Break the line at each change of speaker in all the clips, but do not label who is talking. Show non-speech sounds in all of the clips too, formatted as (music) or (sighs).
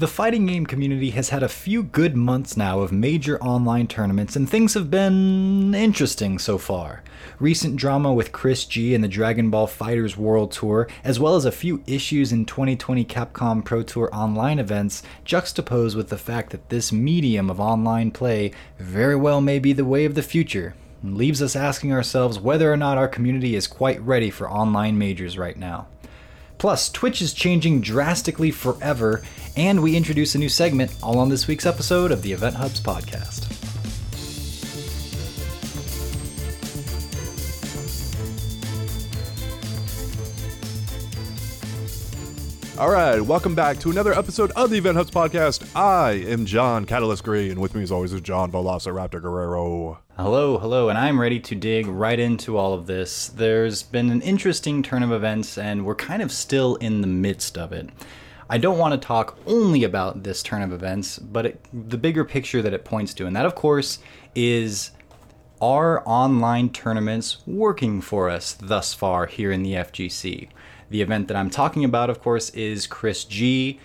The fighting game community has had a few good months now of major online tournaments, and things have been interesting so far. Recent drama with Chris G and the Dragon Ball FighterZ World Tour, as well as a few issues in 2020 Capcom Pro Tour online events, juxtaposed with the fact that this medium of online play very well may be the way of the future, and leaves us asking ourselves whether or not our community is quite ready for online majors right now. Plus, Twitch is changing drastically forever, and we introduce a new segment all on this week's episode of the Event Hubs podcast.
All right, welcome back to another episode of the Event Hubs podcast. I am John Catalyst Gray, and with me as always is John Velociraptor Guerrero.
Hello, hello, and I'm ready to dig right into all of this. There's been an interesting turn of events, and we're kind of still in the midst of it. I don't want to talk only about this turn of events, but it, the bigger picture that it points to, and that, of course, is are online tournaments working for us thus far here in the FGC? The event that I'm talking about, of course, is Chris G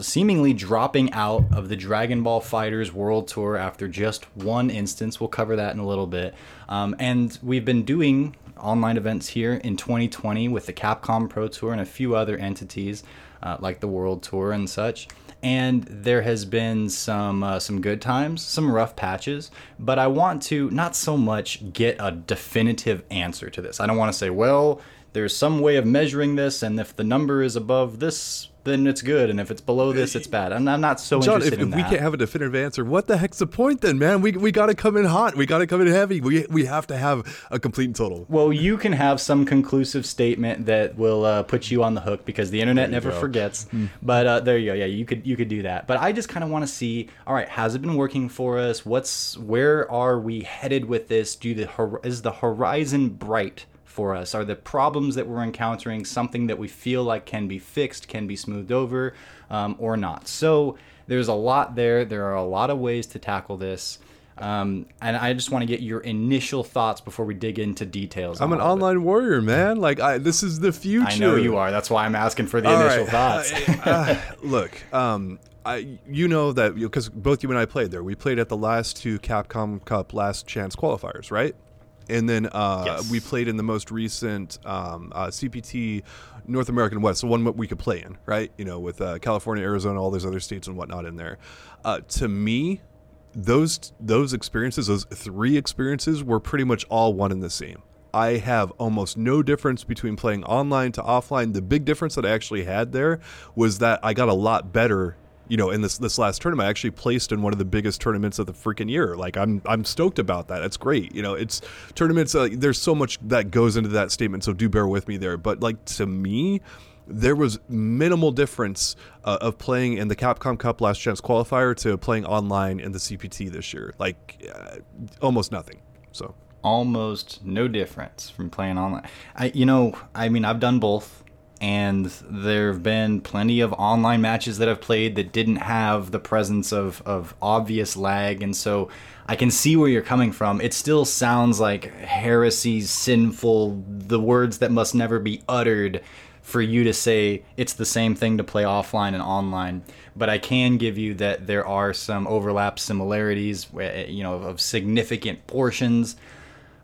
seemingly dropping out of the Dragon Ball FighterZ World Tour after just one instance. We'll cover that in a little bit. Um, and we've been doing online events here in 2020 with the Capcom Pro Tour and a few other entities uh, like the World Tour and such. And there has been some uh, some good times, some rough patches, but I want to not so much get a definitive answer to this. I don't want to say, well, there's some way of measuring this, and if the number is above this, then it's good, and if it's below this, it's bad. I'm, I'm not so
John,
interested
if,
in
if
that.
we can't have a definitive answer, what the heck's the point then, man? We, we got to come in hot. We got to come in heavy. We, we have to have a complete and total.
well, you can have some conclusive statement that will uh, put you on the hook because the internet never
go. Hmm.
forgets. But uh, there you go. Yeah, you could you could do that. But I just kind of want to see. All right, has it been working for us? What's where are we headed with this? Do the is the horizon bright? For us, are the problems that we're encountering something that we feel like can be fixed, can be smoothed over, um, or not? So there's a lot there. There are a lot of ways to tackle this, um, and I just want to get your initial thoughts before we dig into details.
I'm an
all of it.
online warrior, man. Like, I, this is the future.
I know you are. That's why I'm asking for the
All
initial
right.
thoughts.
Uh, look, um, I, you know that because both you and I played there. We played at the last two Capcom Cup Last Chance qualifiers, right? And then uh,
Yes.
we played in the most recent um, uh, CPT North American West, the one that we could play in, right? You know, with uh, California, Arizona, all those other states and whatnot in there. Uh, to me, those those experiences, those three experiences, were pretty much all one and the same. I have almost no difference between playing online to offline. The big difference that I actually had there was that I got a lot better. You know, in this this last tournament, I actually placed in one of the biggest tournaments of the freaking year. Like, I'm I'm stoked about that. It's great. You know, it's tournaments. Uh, there's so much that goes into that statement, so do bear with me there. But like to me, there was minimal difference uh, of playing in the Capcom Cup Last Chance qualifier to playing online in the CPT this year. Like, uh, almost nothing. So.
Almost no difference from playing online. I, you know, I mean, I've done both, and there have been plenty of online matches that I've played that didn't have the presence of of obvious lag, and so I can see where you're coming from. It still sounds like heresy, sinful, the words that must never be uttered for you to say it's the same thing to play offline and online. But I can give you that there are some overlap similarities, eh, you know, of significant portions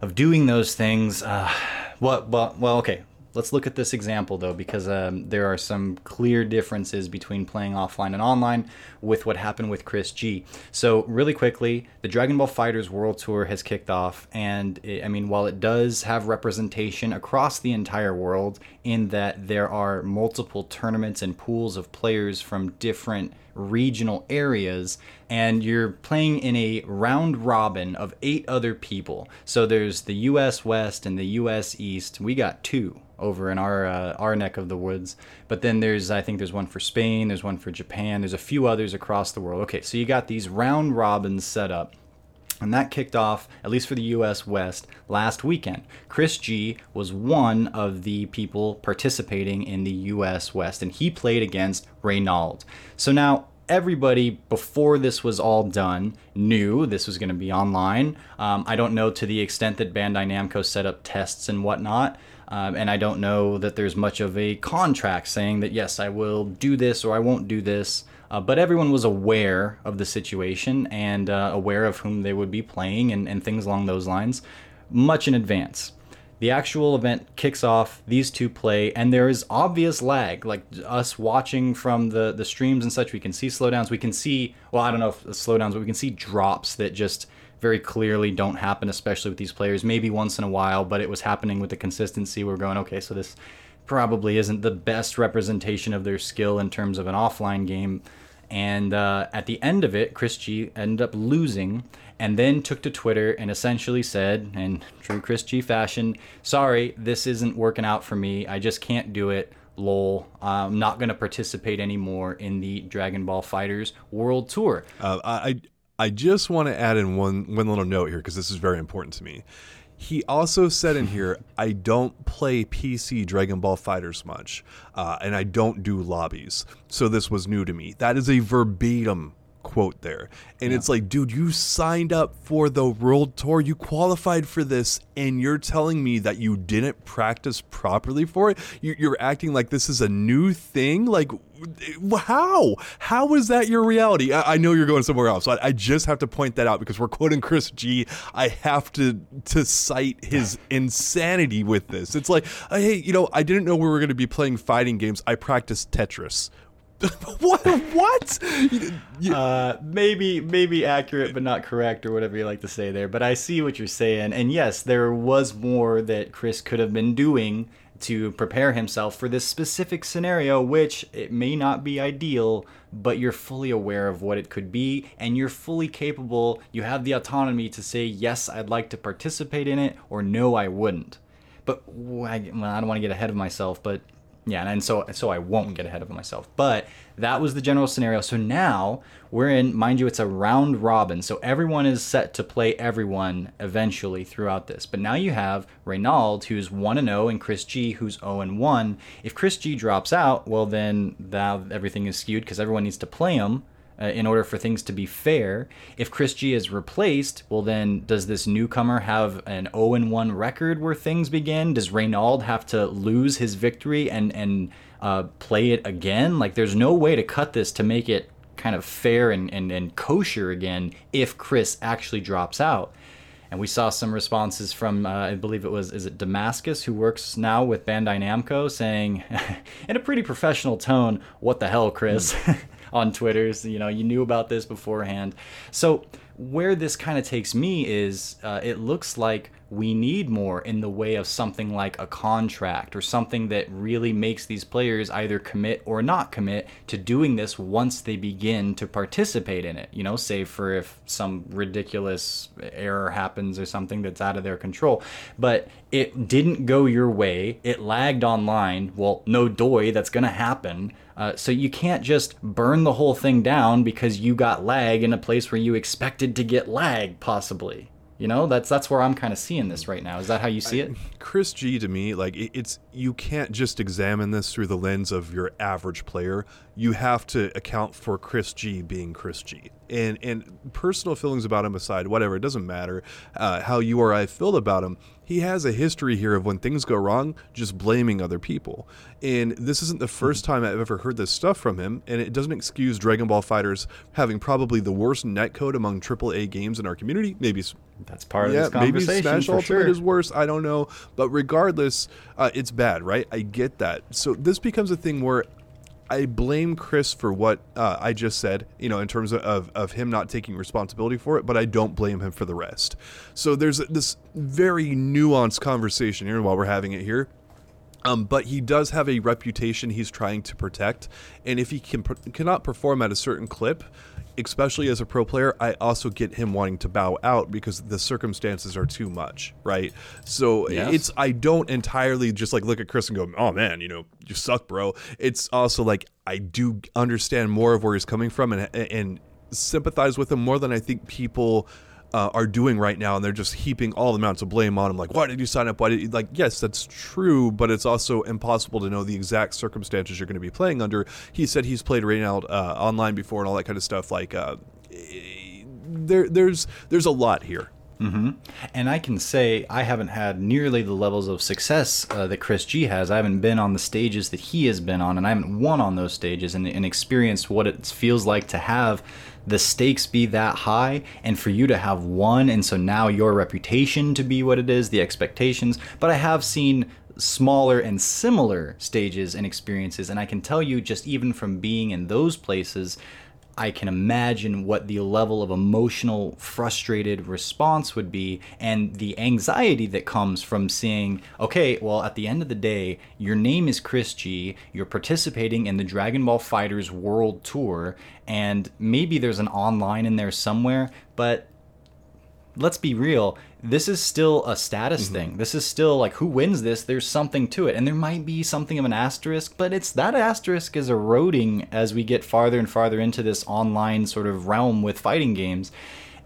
of doing those things. Uh, what? Well, well, okay. Let's look at this example though, because um, there are some clear differences between playing offline and online with what happened with Chris G. So, really quickly, the Dragon Ball Fighters World Tour has kicked off, and it, I mean, while it does have representation across the entire world, in that there are multiple tournaments and pools of players from different regional areas and you're playing in a round robin of eight other people. So there's the us west and the us east. We got two over in our uh, our neck of the woods but then there's i think there's one for spain there's one for japan there's a few others across the world okay so you got these round robins set up and that kicked off, at least for the US West, last weekend. Chris G was one of the people participating in the US West, and he played against Reynald. So now, everybody before this was all done knew this was going to be online. Um, I don't know to the extent that Bandai Namco set up tests and whatnot. Um, and I don't know that there's much of a contract saying that yes, I will do this or I won't do this. Uh, but everyone was aware of the situation and uh, aware of whom they would be playing and, and things along those lines much in advance. The actual event kicks off, these two play, and there is obvious lag. Like us watching from the, the streams and such, we can see slowdowns. We can see, well, I don't know if slowdowns, but we can see drops that just very clearly don't happen, especially with these players. Maybe once in a while, but it was happening with the consistency. We're going, okay, so this probably isn't the best representation of their skill in terms of an offline game. And uh, at the end of it, Chris G ended up losing and then took to Twitter and essentially said, in true Chris G fashion, sorry, this isn't working out for me. I just can't do it. Lol. I'm not going to participate anymore in the Dragon Ball FighterZ World Tour.
Uh, I I just want to add in one one little note here because this is very important to me. He also said in here, I don't play PC Dragon Ball FighterZ much, uh, and I don't do lobbies. So this was new to me. That is a verbatim quote there. And yeah. it's like, dude, you signed up for the world tour, you qualified for this, and you're telling me that you didn't practice properly for it? You're acting like this is a new thing? Like, eh, how? How is that your reality? I, know you're going somewhere else. So I, just have to point that out because we're quoting Chris G. I have to to cite his (laughs) insanity with this. It's like, hey, you know, I didn't know we were going to be playing fighting games. I practiced Tetris. (laughs) what? What?
Uh, maybe, maybe accurate, but not correct, or whatever you like to say there. But I see what you're saying, and yes, there was more that Chris could have been doing to prepare himself for this specific scenario, which it may not be ideal, but you're fully aware of what it could be, and you're fully capable. You have the autonomy to say yes, I'd like to participate in it, or no, I wouldn't. But well, I don't want to get ahead of myself, but yeah, and so so I won't get ahead of myself. But that was the general scenario. So now we're in, mind you, it's a round robin. So everyone is set to play everyone eventually throughout this. But now you have Reynald, who's 1 and 0, and Chris G, who's 0 and 1. If Chris G drops out, well, then now everything is skewed because everyone needs to play him uh, in order for things to be fair. If Chris G is replaced, well, then does this newcomer have an 0 1 record where things begin? Does Reynald have to lose his victory and, and uh, play it again? Like, there's no way to cut this to make it kind of fair and, and, and kosher again if Chris actually drops out. And we saw some responses from, uh, I believe it was, is it Damascus, who works now with Bandai Namco, saying (laughs) in a pretty professional tone, What the hell, Chris? Mm. On Twitter. So, you know, you knew about this beforehand. So where this kind of takes me is uh, it looks like we need more in the way of something like a contract or something that really makes these players either commit or not commit to doing this once they begin to participate in it. You know, save for if some ridiculous error happens or something that's out of their control. But it didn't go your way, it lagged online. Well, no doy, that's going to happen. Uh, so you can't just burn the whole thing down because you got lag in a place where you expected to get lag, possibly. You know, that's that's where I'm kind of seeing this right now. Is that how you see it?
Chris G to me, like it's you can't just examine this through the lens of your average player. You have to account for Chris G being Chris G. And and personal feelings about him aside, whatever, it doesn't matter uh, how you or I feel about him he has a history here of when things go wrong, just blaming other people. And this isn't the first time I've ever heard this stuff from him, and it doesn't excuse Dragon Ball FighterZ having probably the worst netcode among AAA games in our community. Maybe
that's part yeah, of this conversation.
Maybe Smash Ultimate
sure.
is worse. I don't know, but regardless, uh, it's bad, right? I get that. So this becomes a thing where I blame Chris for what uh, I just said, you know, in terms of, of, of, him not taking responsibility for it, but I don't blame him for the rest. So there's this very nuanced conversation here while we're having it here. Um, but he does have a reputation he's trying to protect, and if he can cannot perform at a certain clip, especially as a pro player, I also get him wanting to bow out because the circumstances are too much, right? So yes. it's I don't entirely just like look at Chris and go, "Oh man, you know, you suck, bro." It's also like I do understand more of where he's coming from and and sympathize with him more than I think people uh, are doing right now, and they're just heaping all the amounts of blame on him. Like, why did you sign up? Why did you? like? Yes, that's true, but it's also impossible to know the exact circumstances you're going to be playing under. He said he's played Reynald uh, online before and all that kind of stuff. Like, uh, there, there's there's a lot here.
Mm-hmm. And I can say I haven't had nearly the levels of success uh, that Chris G has. I haven't been on the stages that he has been on, and I haven't won on those stages and, and experienced what it feels like to have the stakes be that high and for you to have won. And so now your reputation to be what it is, the expectations. But I have seen smaller and similar stages and experiences, and I can tell you just even from being in those places I can imagine what the level of emotional, frustrated response would be, and the anxiety that comes from seeing, okay, well, at the end of the day, your name is Chris G, you're participating in the Dragon Ball FighterZ World Tour, and maybe there's an online in there somewhere, but let's be real, this is still a status mm-hmm. thing. This is still like who wins this, there's something to it. And there might be something of an asterisk, but it's that asterisk is eroding as we get farther and farther into this online sort of realm with fighting games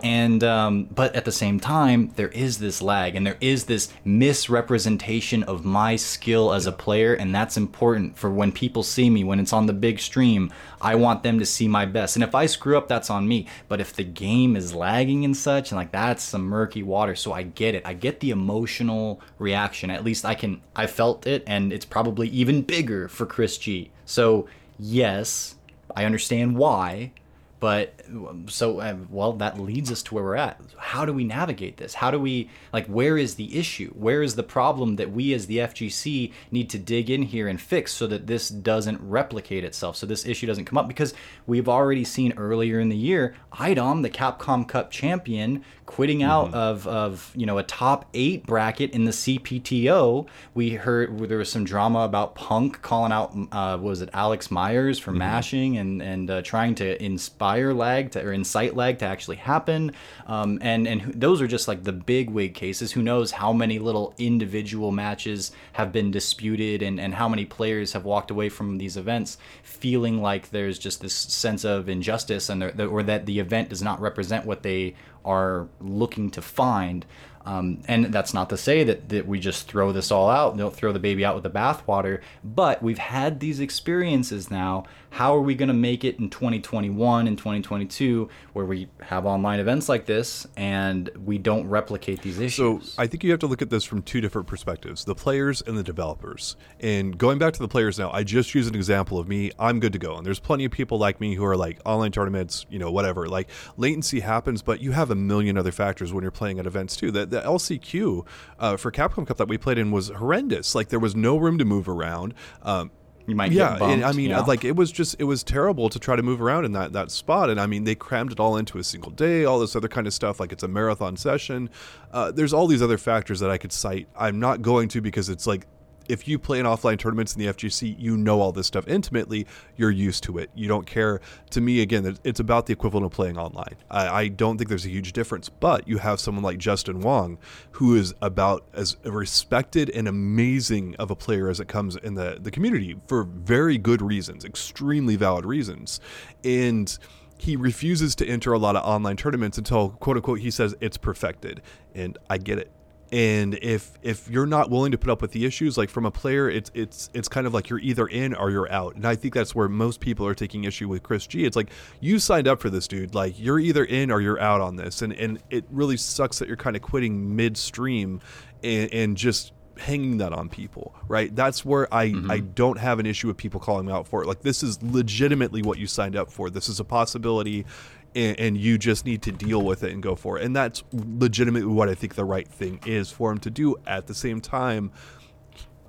and um, but at the same time there is this lag and there is this misrepresentation of my skill as a player. And that's important for when people see me when it's on the big stream i want them to see my best. And if i screw up that's on me. But if the game is lagging and such and like that's some murky water. So i get it. I get the emotional reaction. At least i can i felt it and it's probably even bigger for chris g. So yes i understand why but so uh, well that leads us to where we're at. How do we navigate this? How do we like where is the issue? Where is the problem that we as the fgc need to dig in here and fix so that this doesn't replicate itself so this issue doesn't come up? Because we've already seen earlier in the year idom the capcom cup champion quitting out mm-hmm. of, of you know a top eight bracket in the CPTO. We heard there was some drama about Punk calling out uh, was it Alex Myers for mm-hmm. mashing and and uh, trying to inspire lag to or incite lag to actually happen. Um, and and those are just like the big wig cases. Who knows how many little individual matches have been disputed and and how many players have walked away from these events feeling like there's just this sense of injustice and or that the event does not represent what they are looking to find. Um, and that's not to say that, that we just throw this all out, don't throw the baby out with the bathwater, but we've had these experiences now how are we going to make it in 2021 and 2022 where we have online events like this and we don't replicate these issues?
So I think you have to look at this from two different perspectives the players and the developers. And going back to the players now, I just use an example of me. I'm good to go. And there's plenty of people like me who are like online tournaments, you know, whatever. Like latency happens, but you have a million other factors when you're playing at events too. The, the LCQ uh, for Capcom Cup that we played in was horrendous. Like there was no room to move around. Um,
you might yeah, bumped,
I mean,
yeah.
like it was just it was terrible to try to move around in that that spot, and I mean they crammed it all into a single day, all this other kind of stuff, like it's a marathon session. Uh, there's all these other factors that I could cite. I'm not going to because it's like if you play in offline tournaments in the FGC, you know all this stuff intimately. You're used to it. You don't care. To me, again, it's about the equivalent of playing online. I, I, don't think there's a huge difference. But you have someone like Justin Wong, who is about as respected and amazing of a player as it comes in the, the community for very good reasons, extremely valid reasons. And he refuses to enter a lot of online tournaments until quote unquote he says it's perfected and i get it and if if you're not willing to put up with the issues like from a player it's it's it's kind of like you're either in or you're out. And i think that's where most people are taking issue with chris g. It's like you signed up for this dude. Like you're either in or you're out on this. And and it really sucks that you're kind of quitting midstream and, and just hanging that on people right? That's where i mm-hmm. i don't have an issue with people calling me out for it. Like this is legitimately what you signed up for. This is a possibility and, and, you just need to deal with it and go for it. And that's legitimately what I think the right thing is for him to do. At the same time,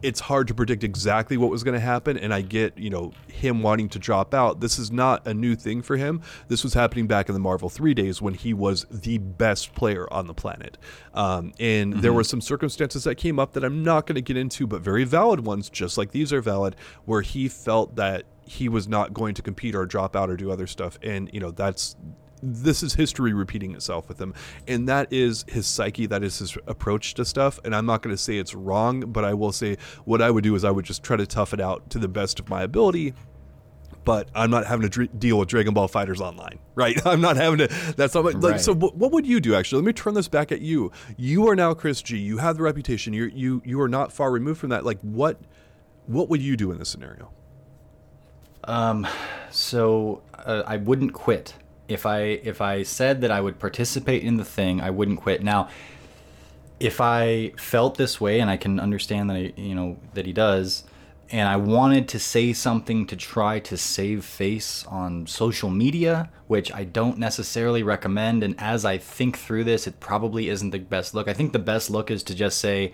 it's hard to predict exactly what was going to happen and i get you know him wanting to drop out this is not a new thing for him this was happening back in the marvel 3 days when he was the best player on the planet um, and mm-hmm. there were some circumstances that came up that i'm not going to get into but very valid ones just like these are valid where he felt that he was not going to compete or drop out or do other stuff. And, you know, that's this is history repeating itself with him. And that is his psyche, that is his approach to stuff. And I'm not going to say it's wrong, but I will say what I would do is I would just try to tough it out to the best of my ability. But I'm not having to dr- deal with Dragon Ball FighterZ online, (laughs) right? I'm not having to. That's not like. Right. So, what, what would you do? Actually, let me turn this back at you. You are now Chris G. You have the reputation. You you you are not far removed from that. Like, what what would you do in this scenario?
Um, so uh, I wouldn't quit. If I if I said that I would participate in the thing, I wouldn't quit. Now, if I felt this way, and I can understand that I, you know that he does, and I wanted to say something to try to save face on social media, which I don't necessarily recommend. And as I think through this, it probably isn't the best look. I think the best look is to just say,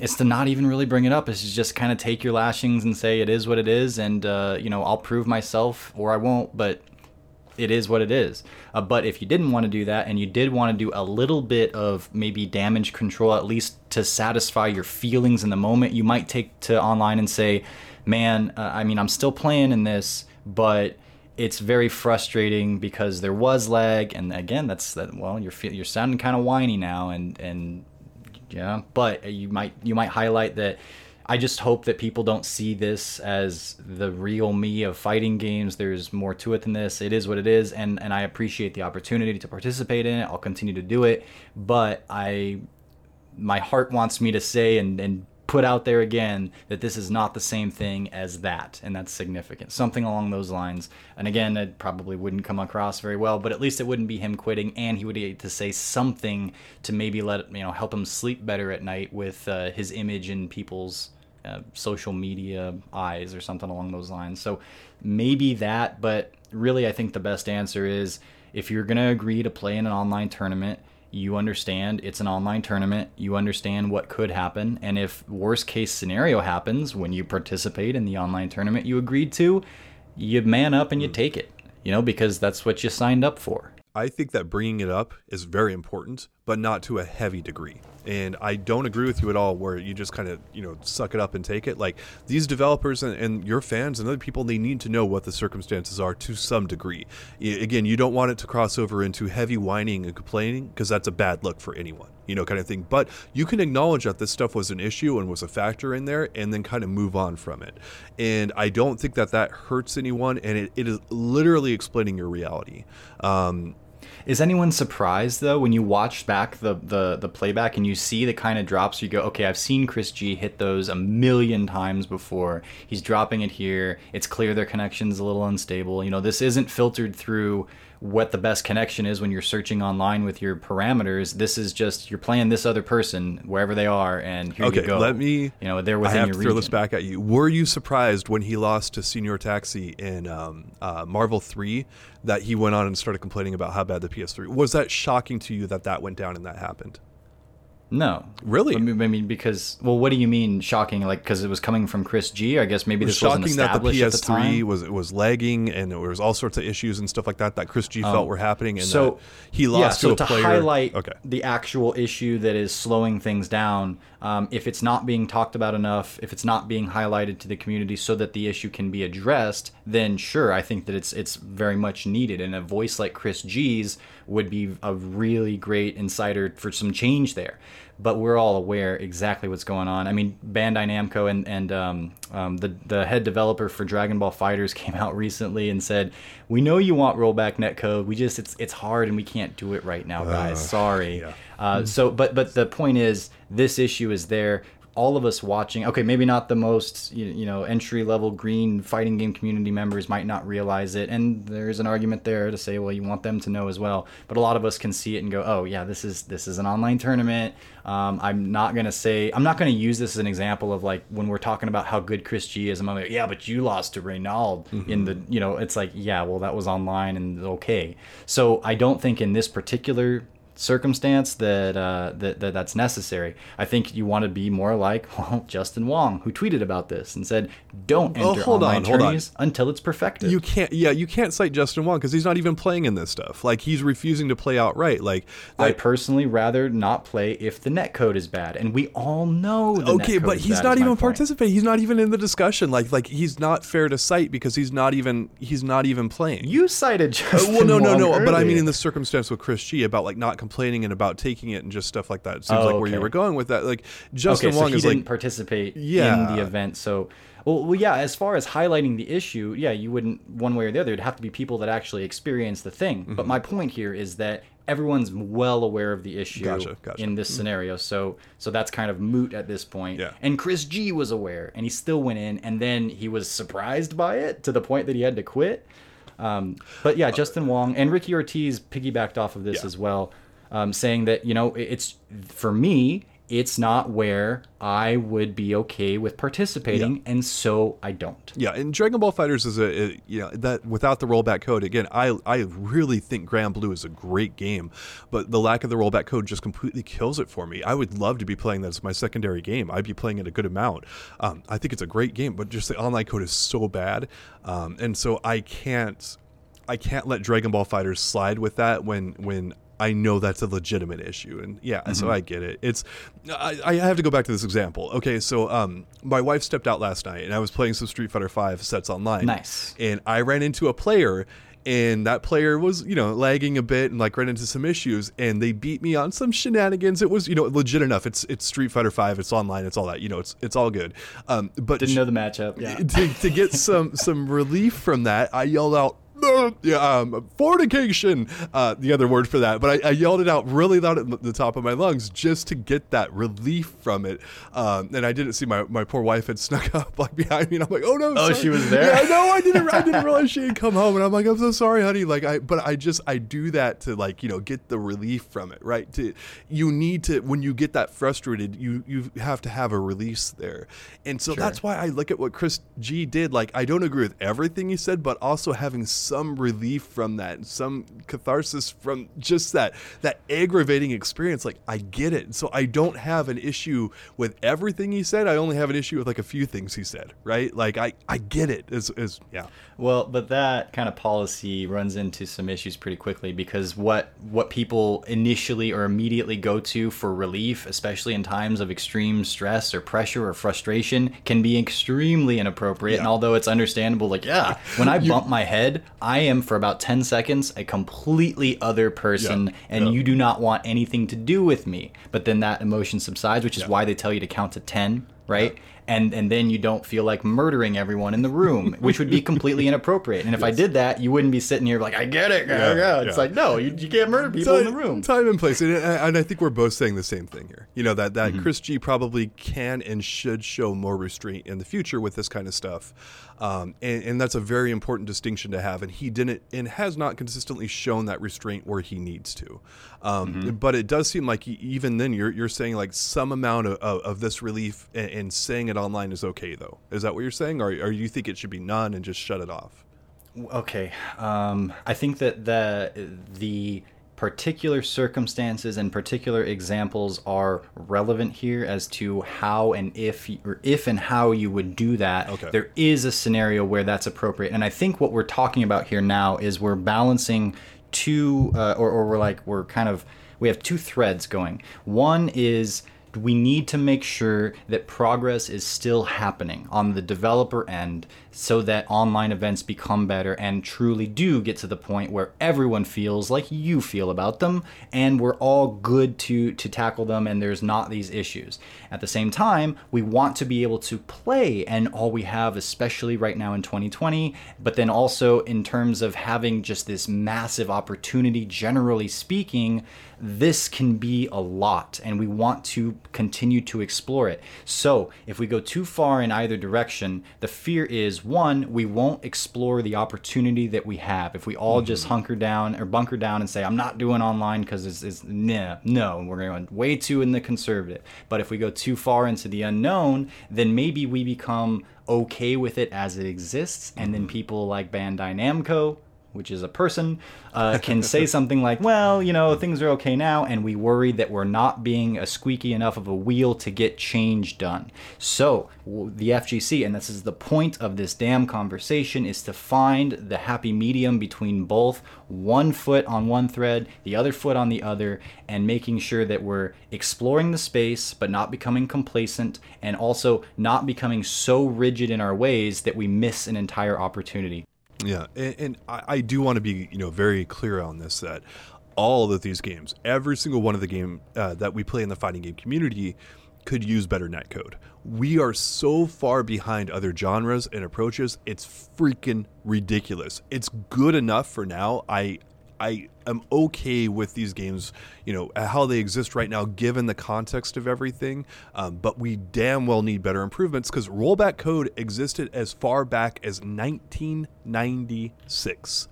it's to not even really bring it up. It's to just kind of take your lashings and say it is what it is, and uh, you know I'll prove myself or I won't, but it is what it is. Uh, but if you didn't want to do that and you did want to do a little bit of maybe damage control, at least to satisfy your feelings in the moment, you might take to online and say, "Man, uh, I mean, I'm still playing in this, but." It's very frustrating because there was lag, and again, that's that. Well, you're you're sounding kind of whiny now, and and yeah but you might you might highlight that I just hope that people don't see this as the real me of fighting games. There's more to it than this. It is what it is, and and I appreciate the opportunity to participate in it. I'll continue to do it, but I, my heart wants me to say and and put out there again that this is not the same thing as that, and that's significant. Something along those lines. And again, it probably wouldn't come across very well, but at least it wouldn't be him quitting, and he would get to say something to maybe let you know help him sleep better at night with uh, his image in people's uh, social media eyes or something along those lines. So maybe that, but really, I think the best answer is if you're gonna agree to play in an online tournament you understand it's an online tournament. You understand what could happen. And if worst case scenario happens when you participate in the online tournament you agreed to you man up and you take it you know because that's what you signed up for.
I think that bringing it up is very important, but not to a heavy degree. And I don't agree with you at all where you just kind of, you know, suck it up and take it. Like these developers and, and your fans and other people, they need to know what the circumstances are to some degree. Y- Again, you don't want it to cross over into heavy whining and complaining because that's a bad look for anyone, you know, kind of thing. But you can acknowledge that this stuff was an issue and was a factor in there and then kind of move on from it. And I don't think that that hurts anyone. And it, it is literally explaining your reality. Um,
Is anyone surprised though when you watch back the, the the playback and you see the kind of drops you go, okay, I've seen Chris G hit those a million times before. He's dropping it here. It's clear their connection's a little unstable. You know, this isn't filtered through what the best connection is when you're searching online with your parameters. This is just you're playing this other person wherever they are, and here
Okay,
you go.
let me-
You know, they're
I have
your
to
region.
throw this back at you. Were you surprised when he lost to Senior Taxi in um, uh, Marvel 3 that he went on and started complaining about how bad the PS3 was? That shocking to you that that went down and that happened?
No,
Really?
I mean, I mean, because well, what do you mean shocking? Like because it was coming from Chris G. I guess maybe
It was
this wasn't
shocking that the
established at the
PS3
time.
was was lagging and there was all sorts of issues and stuff like that that Chris G felt were happening and
Um, so
that he lost
yeah, so
to a
to
player.
highlight
okay.
the actual issue that is slowing things down, um, if it's not being talked about enough, if it's not being highlighted to the community so that the issue can be addressed, then sure, I think that it's it's very much needed. And a voice like Chris G's would be a really great insider for some change there. But we're all aware exactly what's going on. I mean, Bandai Namco and and um, um, the the head developer for Dragon Ball FighterZ (laughs) came out recently and said, "We know you want rollback netcode. We just it's it's hard and we can't do it right now, guys. Sorry."
yeah.
Uh, so, but but the point is, this issue is there. All of us watching, okay, maybe not the most you, know entry level green fighting game community members might not realize it, and there's an argument there to say, well, you want them to know as well. But a lot of us can see it and go, oh yeah, this is this is an online tournament. Um, I'm not gonna say I'm not gonna use this as an example of like when we're talking about how good Chris G is. I'm like, yeah, but you lost to Reynald in the you know, it's like yeah, well that was online and okay. So I don't think in this particular circumstance that, uh, that that that's necessary. I think you want to be more like (laughs) well Justin Wong, who tweeted about this and said, "Don't
Oh,
enter
hold
online
on, hold on.
until it's perfected."
You can't, yeah, you can't cite Justin Wong because he's not even playing in this stuff. Like he's refusing to play outright. Like,
I personally rather not play if the net code is bad, and we all know. The
okay, but he's
bad,
not even participating. He's not even in the discussion. Like, like he's not fair to cite because he's not even he's not even playing.
You cited
Uh,
Justin
well, no, no,
Wong
no. But I mean, in the circumstance with Chris G about like not complaining and about taking it and just stuff like that. It seems
Oh,
like where you were going with that. Like Justin
okay, so
Wong
he
is
didn't
like
participate in
Yeah.
the event. So, well, well, yeah. As far as highlighting the issue, yeah, you wouldn't one way or the other. It'd have to be people that actually experience the thing.
Mm-hmm.
But my point here is that everyone's well aware of the issue
Gotcha, gotcha. Mm-hmm.
in this scenario. So, so that's kind of moot at this point.
Yeah.
And Chris G was aware, and he still went in, and then he was surprised by it to the point that he had to quit. Um, but yeah, Justin Wong and Ricky Ortiz piggybacked off of this
Yeah.
as well, um, saying that you know it's for me, it's not where I would be okay with participating, and so I don't.
Yeah, and Dragon Ball FighterZ is a, a you know that without the rollback code again, I I really think Granblue is a great game, but the lack of the rollback code just completely kills it for me. I would love to be playing that as my secondary game. I'd be playing it a good amount. Um, I think it's a great game, but just the online code is so bad, um, and so I can't I can't let Dragon Ball FighterZ slide with that when when I know that's a legitimate issue. And yeah, so I get it. It's I, I have to go back to this example. Okay, so um my wife stepped out last night and I was playing some Street Fighter 5 sets online.
Nice.
And I ran into a player and that player was, you know, lagging a bit and like ran into some issues and they beat me on some shenanigans. It was, you know, legit enough. It's it's Street Fighter 5, it's online, it's all that. You know, it's it's all good. Um but
Didn't know the matchup. Yeah. (laughs)
to, to get some some relief from that, I yelled out. (laughs) Yeah, um, fornication, uh, the other word for that. But I, I yelled it out really loud at the top of my lungs just to get that relief from it. Um, and I didn't see my, my poor wife had (laughs) snuck up like behind me, and I'm like, oh no,
Oh,
sorry."
she was there?
Yeah, no, I didn't. I didn't (laughs) realize she had come home, and I'm like, I'm so sorry, honey. Like I, but I just I do that to like you know get the relief from it, right? To you need to when you get that frustrated, you you have to have a release there, and so that's why I look at what Chris G did. Like I don't agree with everything he said, but also having some relief from that, some catharsis from just that that aggravating experience. Like I get it, so I don't have an issue with everything he said. I only have an issue with like a few things he said, right? Like I I get it. Is is yeah.
Well, but that kind of policy runs into some issues pretty quickly because what what people initially or immediately go to for relief, especially in times of extreme stress or pressure or frustration, can be extremely inappropriate. And although it's understandable, like yeah, when I (laughs) bump my head, I am for about ten seconds a completely other person,
Yeah,
and
yeah.
you do not want anything to do with me. But then that emotion subsides, which is why they tell you to count to ten, right? And and then you don't feel like murdering everyone in the room, (laughs) which would be completely inappropriate. And if I did that, you wouldn't be sitting here like, I get it, yeah,
Yeah,
yeah. It's
yeah.
like no, you, you can't murder people in the room.
Time and place, and, and I think we're both saying the same thing here. You know that that
Mm-hmm.
Chris G probably can and should show more restraint in the future with this kind of stuff, um, and, and that's a very important distinction to have. And he didn't and has not consistently shown that restraint where he needs to. Um,
Mm-hmm.
But it does seem like he, even then you're you're saying like some amount of, of, of this relief and, and saying it online is okay though. Is that what you're saying, or, or you think it should be none and just shut it off?
Okay. Um, I think that the the particular circumstances and particular examples are relevant here as to how and if or if and how you would do that.
Okay.
There is a scenario where that's appropriate, and I think what we're talking about here now is we're balancing two, uh, or or we're like we're kind of we have two threads going. One is we need to make sure that progress is still happening on the developer end so that online events become better and truly do get to the point where everyone feels like you feel about them and we're all good to to tackle them and there's not these issues. At the same time, we want to be able to play and all we have especially right now in 2020, but then also in terms of having just this massive opportunity generally speaking, this can be a lot and we want to continue to explore it. So, if we go too far in either direction, the fear is one, we won't explore the opportunity that we have. If we all just mm-hmm. hunker down or bunker down and say, I'm not doing online because it's, it's nah, no, we're going way too in the conservative. But if we go too far into the unknown, then maybe we become okay with it as it exists. And then mm-hmm. people like Bandai Namco, which is a person, uh, can say (laughs) something like, well, you know, things are okay now, and we worry that we're not being a squeaky enough of a wheel to get change done. So, the FGC, and this is the point of this damn conversation, is to find the happy medium between both one foot on one thread, the other foot on the other, and making sure that we're exploring the space, but not becoming complacent, and also not becoming so rigid in our ways that we miss an entire opportunity.
Yeah, and, and I, I do want to be you know very clear on this that all of these games, every single one of the game uh, that we play in the fighting game community, could use better netcode. We are so far behind other genres and approaches. It's freaking ridiculous. It's good enough for now. I I am okay with these games, you know, how they exist right now, given the context of everything. Um, but we damn well need better improvements because rollback code existed as far back as 1996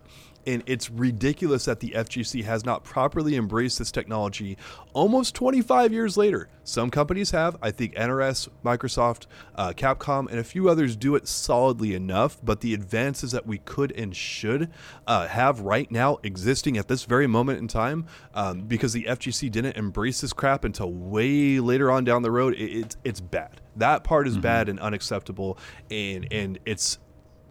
and it's ridiculous that the FGC has not properly embraced this technology almost 25 years later. Some companies have. I think NRS, Microsoft, uh, Capcom, and a few others do it solidly enough, but the advances that we could and should uh, have right now existing at this very moment in time, um, because the FGC didn't embrace this crap until way later on down the road, it, it it's bad. That part is mm-hmm. bad and unacceptable, and and it's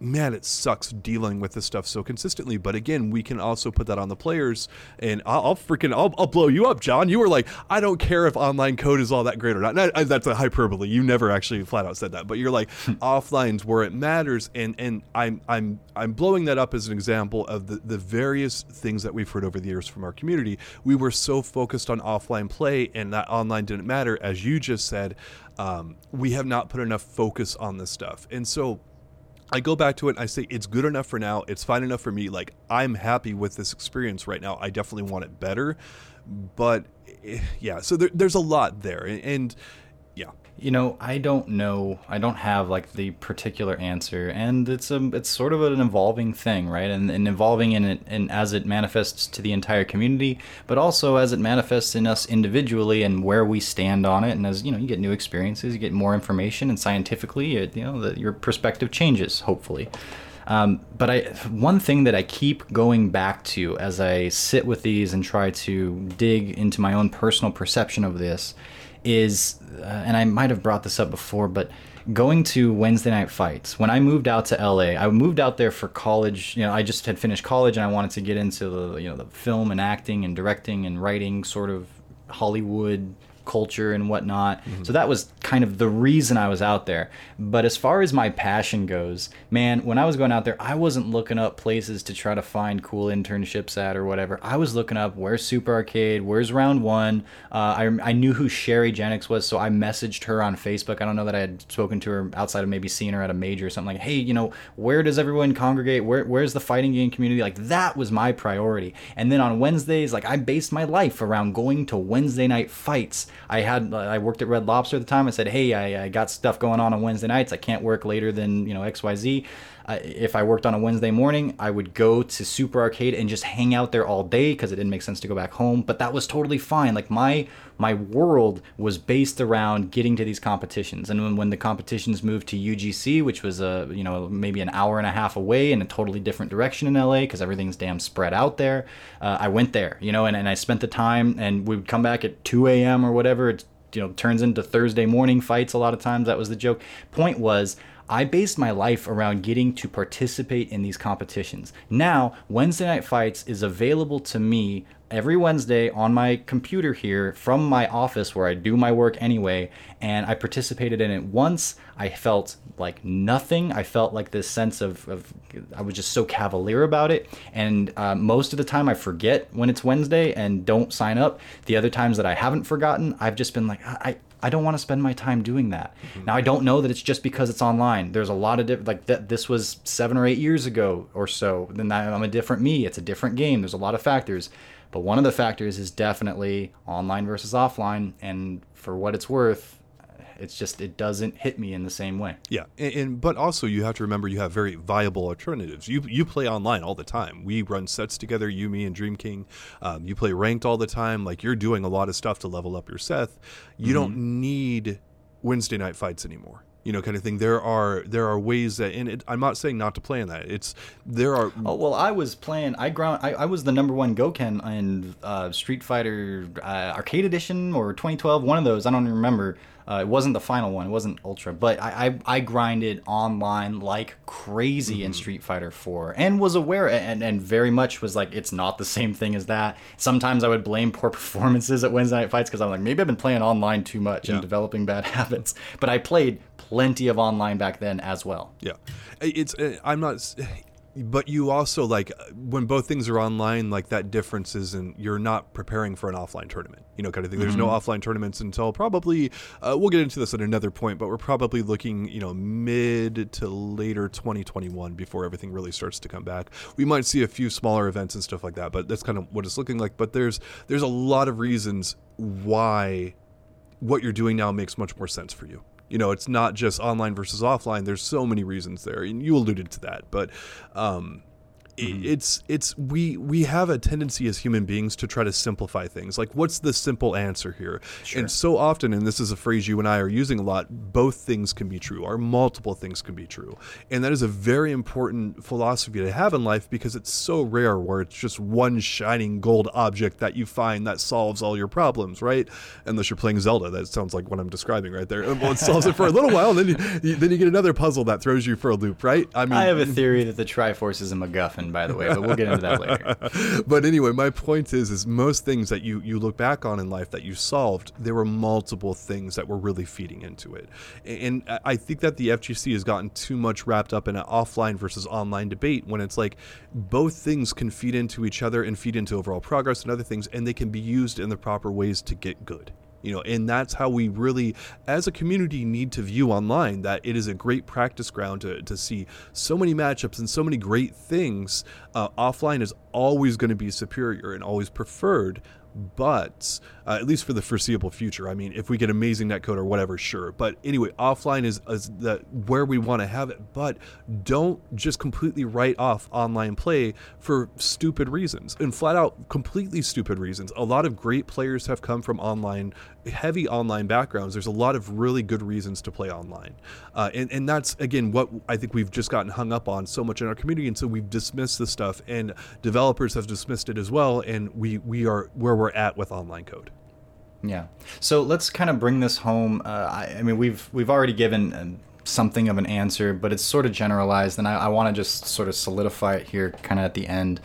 man, it sucks dealing with this stuff so consistently. But again, we can also put that on the players, and I'll, I'll freaking I'll, I'll, blow you up, John. You were like, I don't care if online code is all that great or not. not that's a hyperbole. You never actually flat out said that, but you're like (laughs) offline's where it matters, and and I'm I'm I'm blowing that up as an example of the the various things that we've heard over the years from our community. We were so focused on offline play, and that online didn't matter, as you just said. Um, we have not put enough focus on this stuff, and so I go back to it and I say it's good enough for now. It's fine enough for me. Like I'm happy with this experience right now. I definitely want it better, but eh, yeah. So there, there's a lot there, and yeah.
You know, I don't know. I don't have like the particular answer, and it's a it's sort of an evolving thing, right? And, and evolving in it, and as it manifests to the entire community, but also as it manifests in us individually and where we stand on it. And as you know, you get new experiences, you get more information, and scientifically, it, you know, the, your perspective changes. Hopefully. Um, but I, one thing that I keep going back to as I sit with these and try to dig into my own personal perception of this is, uh, and I might have brought this up before, but going to Wednesday night fights. When I moved out to LA, I moved out there for college. You know, I just had finished college and I wanted to get into the you know the film and acting and directing and writing sort of Hollywood culture and whatnot. Mm-hmm. So that was kind of the reason I was out there. But as far as my passion goes, man, when I was going out there, I wasn't looking up places to try to find cool internships at or whatever. I was looking up where's Super Arcade, where's Round One. Uh, I, I knew who Sherry Jennings was, so I messaged her on Facebook. I don't know that I had spoken to her outside of maybe seeing her at a major or something like, hey, you know, where does everyone congregate? Where, where's the fighting game community? Like that was my priority. And then on Wednesdays, like I based my life around going to Wednesday night fights. I had I worked at Red Lobster at the time. I said, hey, I, I got stuff going on on Wednesday nights. I can't work later than you know X Y Z. Uh, if I worked on a Wednesday morning, I would go to Super Arcade and just hang out there all day because it didn't make sense to go back home. But that was totally fine. Like my my world was based around getting to these competitions. And when, when the competitions moved to UGC, which was a you know maybe an hour and a half away in a totally different direction in LA because everything's damn spread out there, uh, I went there. You know, and, and I spent the time, and we would come back at 2 a.m. or whatever. It's you know turns into Thursday morning fights a lot of times. That was the joke. Point was I based my life around getting to participate in these competitions. Now, Wednesday Night Fights is available to me every Wednesday on my computer here from my office where I do my work anyway, and I participated in it once. I felt like nothing. I felt like this sense of, of I was just so cavalier about it. And uh, most of the time, I forget when it's Wednesday and don't sign up. The other times that I haven't forgotten, I've just been like, I, I don't want to spend my time doing that. Mm-hmm. Now I don't know that it's just because it's online. There's a lot of different like that. This was seven or eight years ago or so. Then I'm a different me. It's a different game. There's a lot of factors, but one of the factors is definitely online versus offline. And for what it's worth, it's just it doesn't hit me in the same way.
Yeah, and, and, but also you have to remember you have very viable alternatives. You you play online all the time. We run sets together. You, me, and Dream King. Um, you play ranked all the time. Like you're doing a lot of stuff to level up your Seth. You mm-hmm. don't need Wednesday night fights anymore you know, kind of thing. There are there are ways that, and it, I'm not saying not to play in that. It's there are.
Oh well, I was playing. I ground. I, I was the number one Gouken in uh, Street Fighter uh, Arcade Edition or 2012. One of those. I don't even remember. Uh, it wasn't the final one. It wasn't Ultra, but I I, I grinded online like crazy mm-hmm. in Street Fighter 4 and was aware and and very much was like it's not the same thing as that. Sometimes I would blame poor (laughs) performances at Wednesday night fights because I'm like maybe I've been playing online too much yeah. and developing bad (laughs) habits. But I played plenty of online back then as well.
Yeah, it's uh, I'm not but you also like when both things are online like that difference is in you're not preparing for an offline tournament you know kind of thing. There's no offline tournaments until probably uh, we'll get into this at another point but we're probably looking you know mid to later 2021 before everything really starts to come back. We might see a few smaller events and stuff like that but that's kind of what it's looking like. But there's there's a lot of reasons why what you're doing now makes much more sense for you you know it's not just online versus offline. There's so many reasons there and you alluded to that but um
Mm-hmm.
it's it's we we have a tendency as human beings to try to simplify things. Like what's the simple answer here?
Sure.
and so often and this is a phrase you and i are using a lot both things can be true or multiple things can be true. And that is a very important philosophy to have in life because it's so rare where it's just one shining gold object that you find that solves all your problems right? Unless you're playing zelda. That sounds like what i'm describing right there. Well, it solves it for a little while and then you, you- then you get another puzzle that throws you for a loop right? I mean
I have a (laughs) theory that the Triforce is a MacGuffin, by the way, but we'll get into that later. (laughs)
but anyway, my point is, is most things that you you look back on in life that you solved, there were multiple things that were really feeding into it, and I- think that the FGC has gotten too much wrapped up in an offline versus online debate when it's like both things can feed into each other and feed into overall progress and other things, and they can be used in the proper ways to get good you know and that's how we really as a community need to view online that it is a great practice ground to, to see so many matchups and so many great things uh, offline is always going to be superior and always preferred but uh, at least for the foreseeable future i mean if we get amazing netcode or whatever sure. But anyway offline is, is the where we want to have it. But don't just completely write off online play for stupid reasons. And flat out completely stupid reasons. A lot of great players have come from online heavy online backgrounds. There's a lot of really good reasons to play online. Uh, and, and that's again what i think we've just gotten hung up on so much in our community. And so we've dismissed this stuff and developers have dismissed it as well. And we we are where we're at with online code
Yeah. So let's kind of bring this home. Uh, I, I mean, we've we've already given um, something of an answer, but it's sort of generalized, and I, I want to just sort of solidify it here, kind of at the end.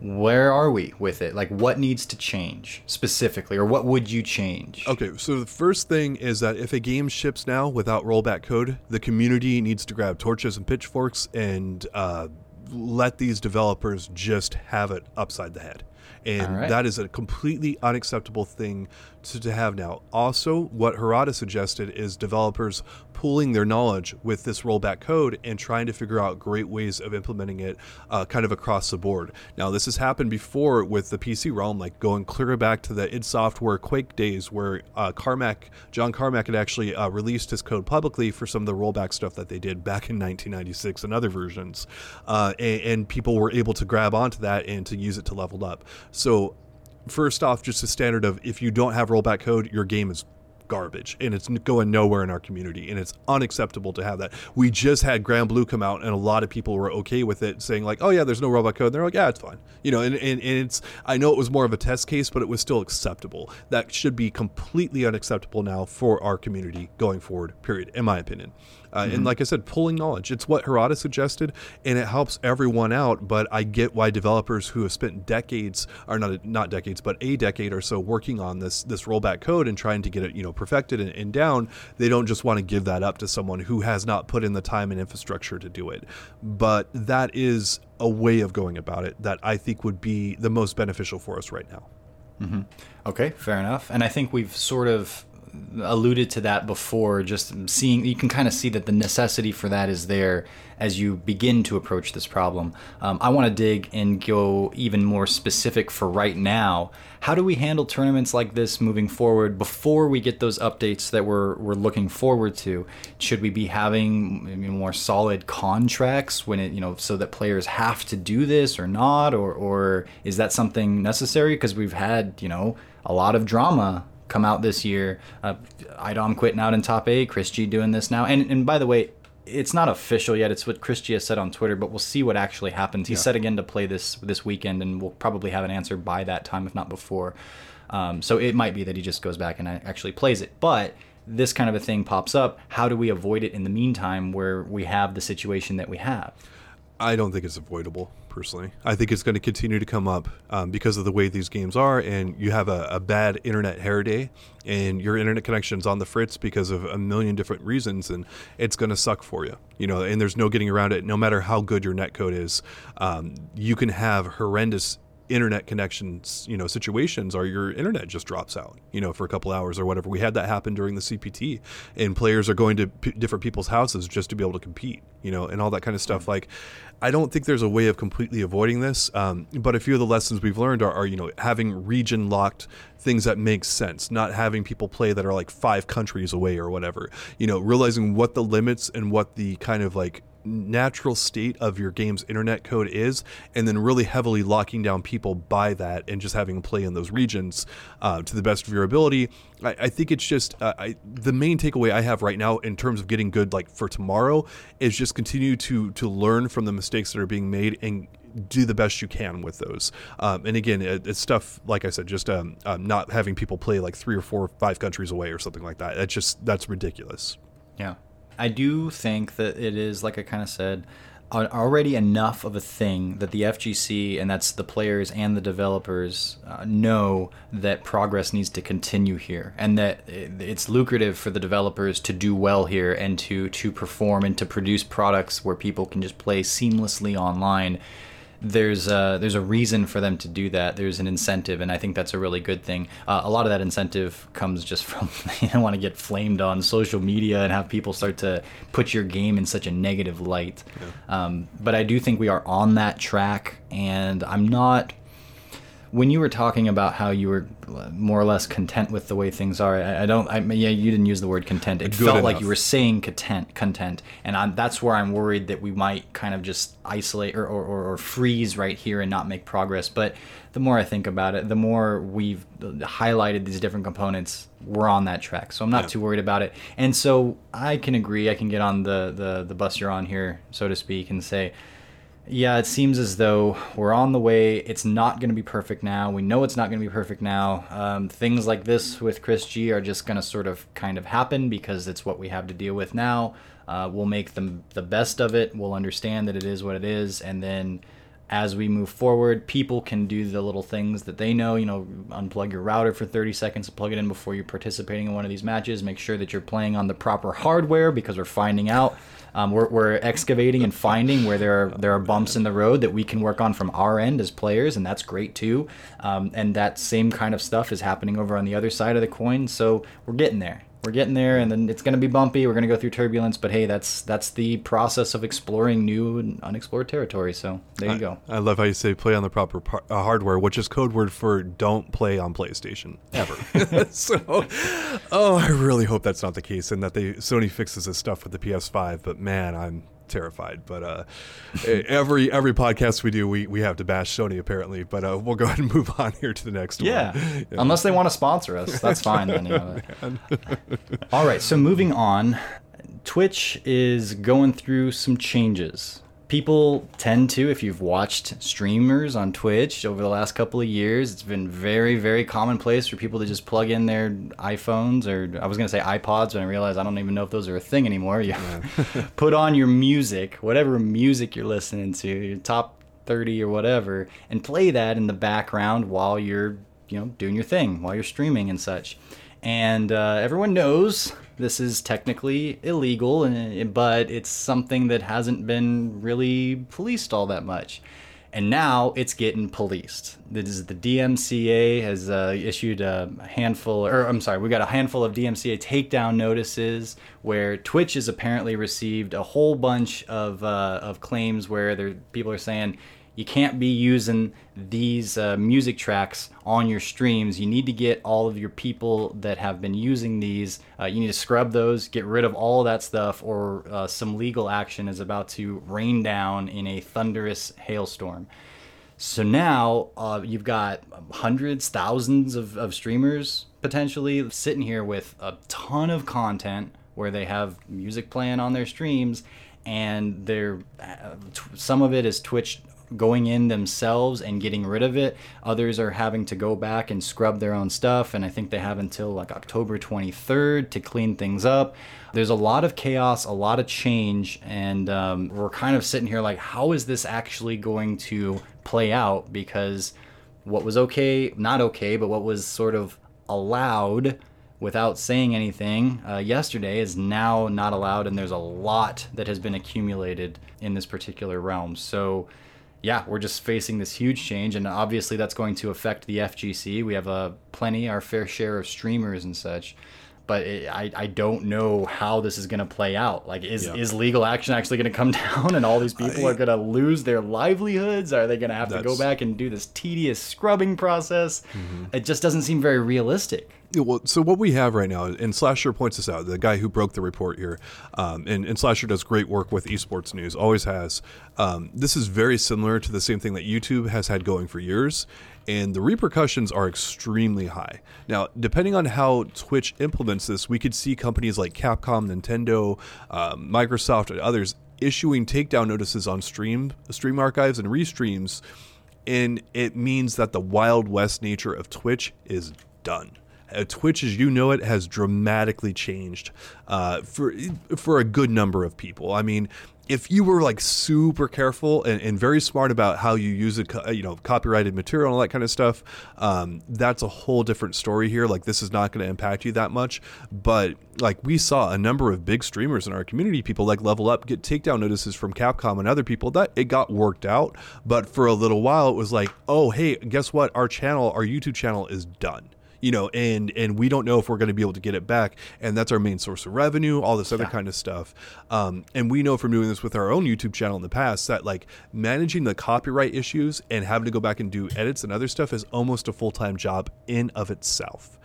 Where are we with it? Like, what needs to change specifically, or what would you change?
Okay, so the first thing is that if a game ships now without rollback code, the community needs to grab torches and pitchforks and uh, let these developers just have it upside the head. And
right.
that is a completely unacceptable thing to, have now. Also, what Harada suggested is developers pooling their knowledge with this rollback code and trying to figure out great ways of implementing it uh, kind of across the board. Now, this has happened before with the PC realm, like going clear back to the id Software Quake days where uh, Carmack, John Carmack had actually uh, released his code publicly for some of the rollback stuff that they did back in 1996 and other versions. Uh, and, and people were able to grab onto that and to use it to level up. So, first off, just a standard of if you don't have rollback code, your game is garbage and it's going nowhere in our community and it's unacceptable to have that. We just had Granblue come out and a lot of people were okay with it saying like oh yeah there's no rollback code. And they're like yeah it's fine you know and, and, and it's i know it was more of a test case but it was still acceptable. That should be completely unacceptable now for our community going forward period in my opinion uh, and like I said, pulling knowledge. It's what Harada suggested, and it helps everyone out. But I get why developers who have spent decades, or not not decades, but a decade or so working on this this rollback code and trying to get it you know perfected and, and down, they don't just want to give that up to someone who has not put in the time and infrastructure to do it. But that is a way of going about it that I think would be the most beneficial for us right now.
Okay, fair enough. And I think we've sort of alluded to that before, just seeing, you can kind of see that the necessity for that is there as you begin to approach this problem. Um, I want to dig and go even more specific for right now. How do we handle tournaments like this moving forward before we get those updates that we're, we're looking forward to? Should we be having more solid contracts when it, you know, so that players have to do this or not? Or, or is that something necessary? Because we've had, you know, a lot of drama come out this year. Uh, IDOM quitting out in top eight, Chris G doing this now. And, and by the way, it's not official yet. It's what Chris G has said on Twitter, but we'll see what actually happens. He's set again to play this this weekend, and we'll probably have an answer by that time, if not before. Um, so it might be that he just goes back and actually plays it. But this kind of a thing pops up. How do we avoid it in the meantime, where we have the situation that we have?
I don't think it's avoidable personally. I think it's going to continue to come up um, because of the way these games are, and you have a, a, bad internet hair day, and your internet connection's on the fritz because of a million different reasons, and it's going to suck for you. You know, and there's no getting around it. No matter how good your net code is, um, you can have horrendous internet connections, you know, situations or your internet just drops out, you know, for a couple hours or whatever. We had that happen during the CPT, and players are going to p- different people's houses just to be able to compete, you know, and all that kind of stuff. Like, I don't think there's a way of completely avoiding this, um, but a few of the lessons we've learned are, are, you know, having region locked things that make sense, not having people play that are like five countries away or whatever, you know, realizing what the limits and what the kind of like natural state of your game's internet code is, and then really heavily locking down people by that and just having play in those regions uh, to the best of your ability. I, I think it's just uh, I, the main takeaway I have right now in terms of getting good, like for tomorrow, is just continue to to learn from the mistakes that are being made and do the best you can with those. Um, and again, it, it's stuff like I said, just um, um, not having people play like three or four, or five countries away or something like that. That's just that's ridiculous.
Yeah. I do think that it is, like I kind of said, already enough of a thing that the FGC and that's the players and the developers uh, know that progress needs to continue here and that it's lucrative for the developers to do well here and to to perform and to produce products where people can just play seamlessly online there's a, there's a reason for them to do that. There's an incentive, and I think that's a really good thing. Uh, a lot of that incentive comes just from (laughs) you don't want to get flamed on social media and have people start to put your game in such a negative light. Yeah. Um, but I do think we are on that track, and I'm not when you were talking about how you were uh, more or less content with the way things are, I, I don't. I, yeah, you didn't use the word content. It Good felt enough. like you were saying content, content, and I'm, that's where I'm worried that we might kind of just isolate or, or, or freeze right here and not make progress. But the more I think about it, the more we've highlighted these different components, we're on that track. So I'm not yeah. too worried about it. And so I can agree. I can get on the the the bus you're on here, so to speak, and say yeah, it seems as though we're on the way. It's not going to be perfect now. We know it's not going to be perfect now. Um, things like this with Chris G are just going to sort of kind of happen because it's what we have to deal with now. Uh, we'll make them the best of it. We'll understand that it is what it is, and then as we move forward, people can do the little things that they know. You know, unplug your router for 30 seconds, plug it in before you're participating in one of these matches. Make sure that you're playing on the proper hardware because we're finding out um, we're, we're excavating and finding where there are there are bumps in the road that we can work on from our end as players, and that's great too. Um, and that same kind of stuff is happening over on the other side of the coin. So we're getting there we're getting there and then it's going to be bumpy we're going to go through turbulence but hey that's that's the process of exploring new and unexplored territory so there you
I,
go.
I love how you say play on the proper par- uh, hardware which is code word for don't play on playstation ever. (laughs) (laughs) So oh i really hope that's not the case and that they sony fixes this stuff with the ps5 but man i'm terrified. But uh, every every podcast we do, we, we have to bash Sony apparently. But uh, we'll go ahead and move on here to the next
yeah. one. Yeah, unless they want to sponsor us, that's fine. Then, you know. (laughs) All right, so moving on, Twitch is going through some changes people tend to if you've watched streamers on twitch over the last couple of years it's been very very commonplace for people to just plug in their iphones or i was going to say ipods but i realized i don't even know if those are a thing anymore you yeah. (laughs) put on your music whatever music you're listening to your top 30 or whatever and play that in the background while you're you know doing your thing while you're streaming and such and uh, everyone knows this is technically illegal, but it's something that hasn't been really policed all that much. And now it's getting policed. This is the DMCA has uh, issued a handful, or I'm sorry, we got a handful of DMCA takedown notices where Twitch has apparently received a whole bunch of uh, of claims where people are saying you can't be using these uh, music tracks on your streams. You need to get all of your people that have been using these. Uh, you need to scrub those, get rid of all that stuff, or uh, some legal action is about to rain down in a thunderous hailstorm. So now uh, you've got hundreds, thousands of, of streamers potentially sitting here with a ton of content where they have music playing on their streams and they're uh, some of it is Twitch going in themselves and getting rid of it. Others are having to go back and scrub their own stuff, and I think they have until like October 23rd to clean things up. There's a lot of chaos, a lot of change, and um, we're kind of sitting here like, how is this actually going to play out? Because what was okay, not okay, but what was sort of allowed without saying anything uh, yesterday is now not allowed, and there's a lot that has been accumulated in this particular realm. So, yeah, we're just facing this huge change, and obviously that's going to affect the FGC. We have a uh, plenty, our fair share of streamers and such but it, I, I don't know how this is going to play out. Like, is, yeah. is legal action actually going to come (laughs) down and all these people I, are going to lose their livelihoods? Are they going to have to go back and do this tedious scrubbing process? Mm-hmm. It just doesn't seem very realistic.
Well, so what we have right now, and Slasher points this out, the guy who broke the report here, um, and, and, Slasher does great work with esports news, always has. Um, this is very similar to the same thing that YouTube has had going for years, and the repercussions are extremely high. Now, depending on how Twitch implements this, we could see companies like Capcom, Nintendo, um, Microsoft, and others issuing takedown notices on stream stream archives and restreams, and it means that the wild west nature of Twitch is done. Uh, Twitch, as you know it, has dramatically changed uh, for for a good number of people. I mean, if you were like super careful and, and, very smart about how you use it, you know, copyrighted material and all that kind of stuff, um, that's a whole different story here. Like, this is not going to impact you that much. But like, we saw a number of big streamers in our community, people like Level Up, get takedown notices from Capcom and other people. That it got worked out. But for a little while, it was like, oh, hey, guess what? Our channel, our YouTube channel is done you know, and and we don't know if we're going to be able to get it back, and that's our main source of revenue, all this other yeah. kind of stuff. Um, and we know from doing this with our own YouTube channel in the past that like managing the copyright issues and having to go back and do edits and other stuff is almost a full time job in of itself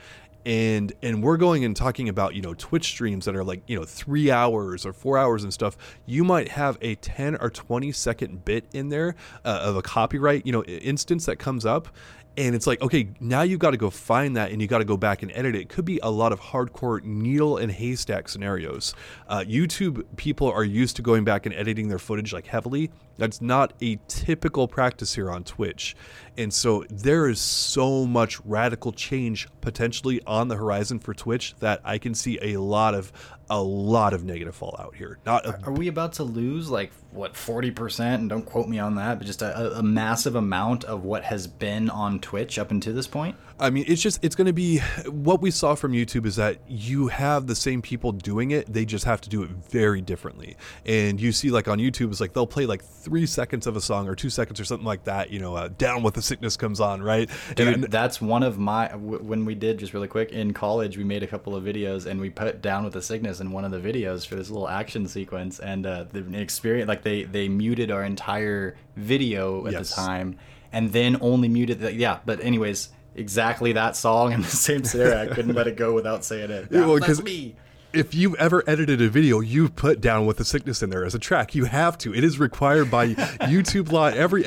and and we're going and talking about you know twitch streams that are like you know three hours or four hours and stuff you might have a 10 or 20 second bit in there uh, of a copyright you know instance that comes up and it's like okay now you've got to go find that and you got to go back and edit it. it could be a lot of hardcore needle and haystack scenarios uh, youtube people are used to going back and editing their footage like heavily that's not a typical practice here on twitch and so there is so much radical change potentially on the horizon for twitch that i can see a lot of a lot of negative fallout here. Not
a, are we about to lose like what forty percent? And don't quote me on that, but just a, a, massive amount of what has been on Twitch up until this point.
I mean, it's just it's going to be what we saw from YouTube is that you have the same people doing it. They just have to do it very differently. And you see, like on YouTube, it's like they'll play like three seconds of a song or two seconds or something like that. You know, uh, down with the sickness comes on, right?
Dude, and, that's one of my when we did just really quick in college, we made a couple of videos and we put down with the sickness in one of the videos for this little action sequence, and uh, the experience like they they muted our entire video at yes. the time, and then only muted the yeah. But anyways, exactly that song and (laughs) the same scenario. I couldn't let it go without saying it. Yeah, well, that's me
if you've ever edited a video, you've put down with the sickness in there as a track. You have to. It is required by (laughs) YouTube law. Every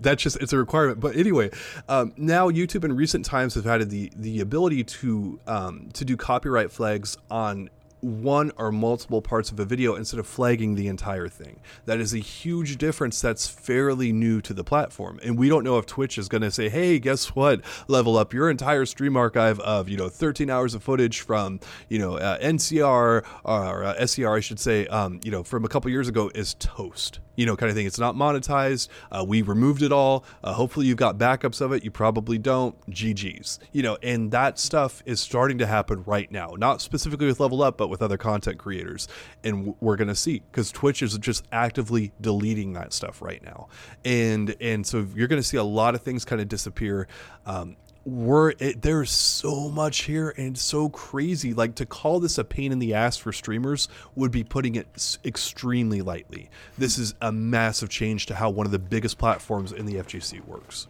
that's just it's a requirement. But anyway, um, now YouTube in recent times have added the the ability to um, to do copyright flags on one or multiple parts of a video instead of flagging the entire thing. That is a huge difference that's fairly new to the platform. And we don't know if Twitch is going to say, "Hey, guess what? Level up your entire stream archive of, you know, 13 hours of footage from, you know, uh, NCR or uh, SCR I should say, um, you know, from a couple years ago is toast." You know, kind of thing. It's not monetized. Uh, we removed it all. Uh, hopefully, you've got backups of it. You probably don't. GG's. You know, and that stuff is starting to happen right now. Not specifically with Level Up, but with other content creators. And we're going to see because Twitch is just actively deleting that stuff right now. And and so you're going to see a lot of things kind of disappear. Um, we're it, there's so much here and so crazy. Like to call this a pain in the ass for streamers would be putting it extremely lightly. This is a massive change to how one of the biggest platforms in the fgc works.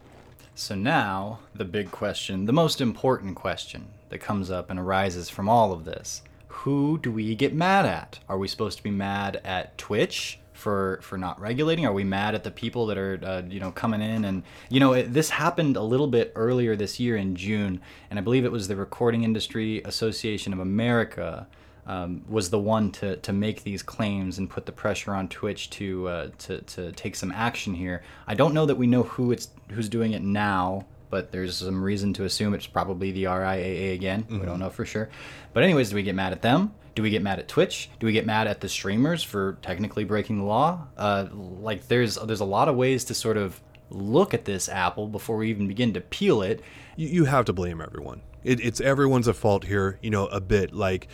So now the big question the most important question that comes up and arises from all of this. Who do we get mad at? Are we supposed to be mad at twitch for for not regulating? Are we mad at the people that are uh, you know coming in and you know it, this happened a little bit earlier this year in June, and I believe it was the Recording Industry Association of America um, was the one to, to make these claims and put the pressure on Twitch to, uh, to to take some action here. I don't know that we know who it's who's doing it now, but there's some reason to assume it's probably the RIAA again. Mm-hmm. We don't know for sure. But anyways, do we get mad at them? Do we get mad at Twitch? Do we get mad at the streamers for technically breaking the law? Uh, like there's there's a lot of ways to sort of look at this apple before we even begin to peel it.
You, you have to blame everyone. It, it's everyone's at fault here, you know, a bit. Like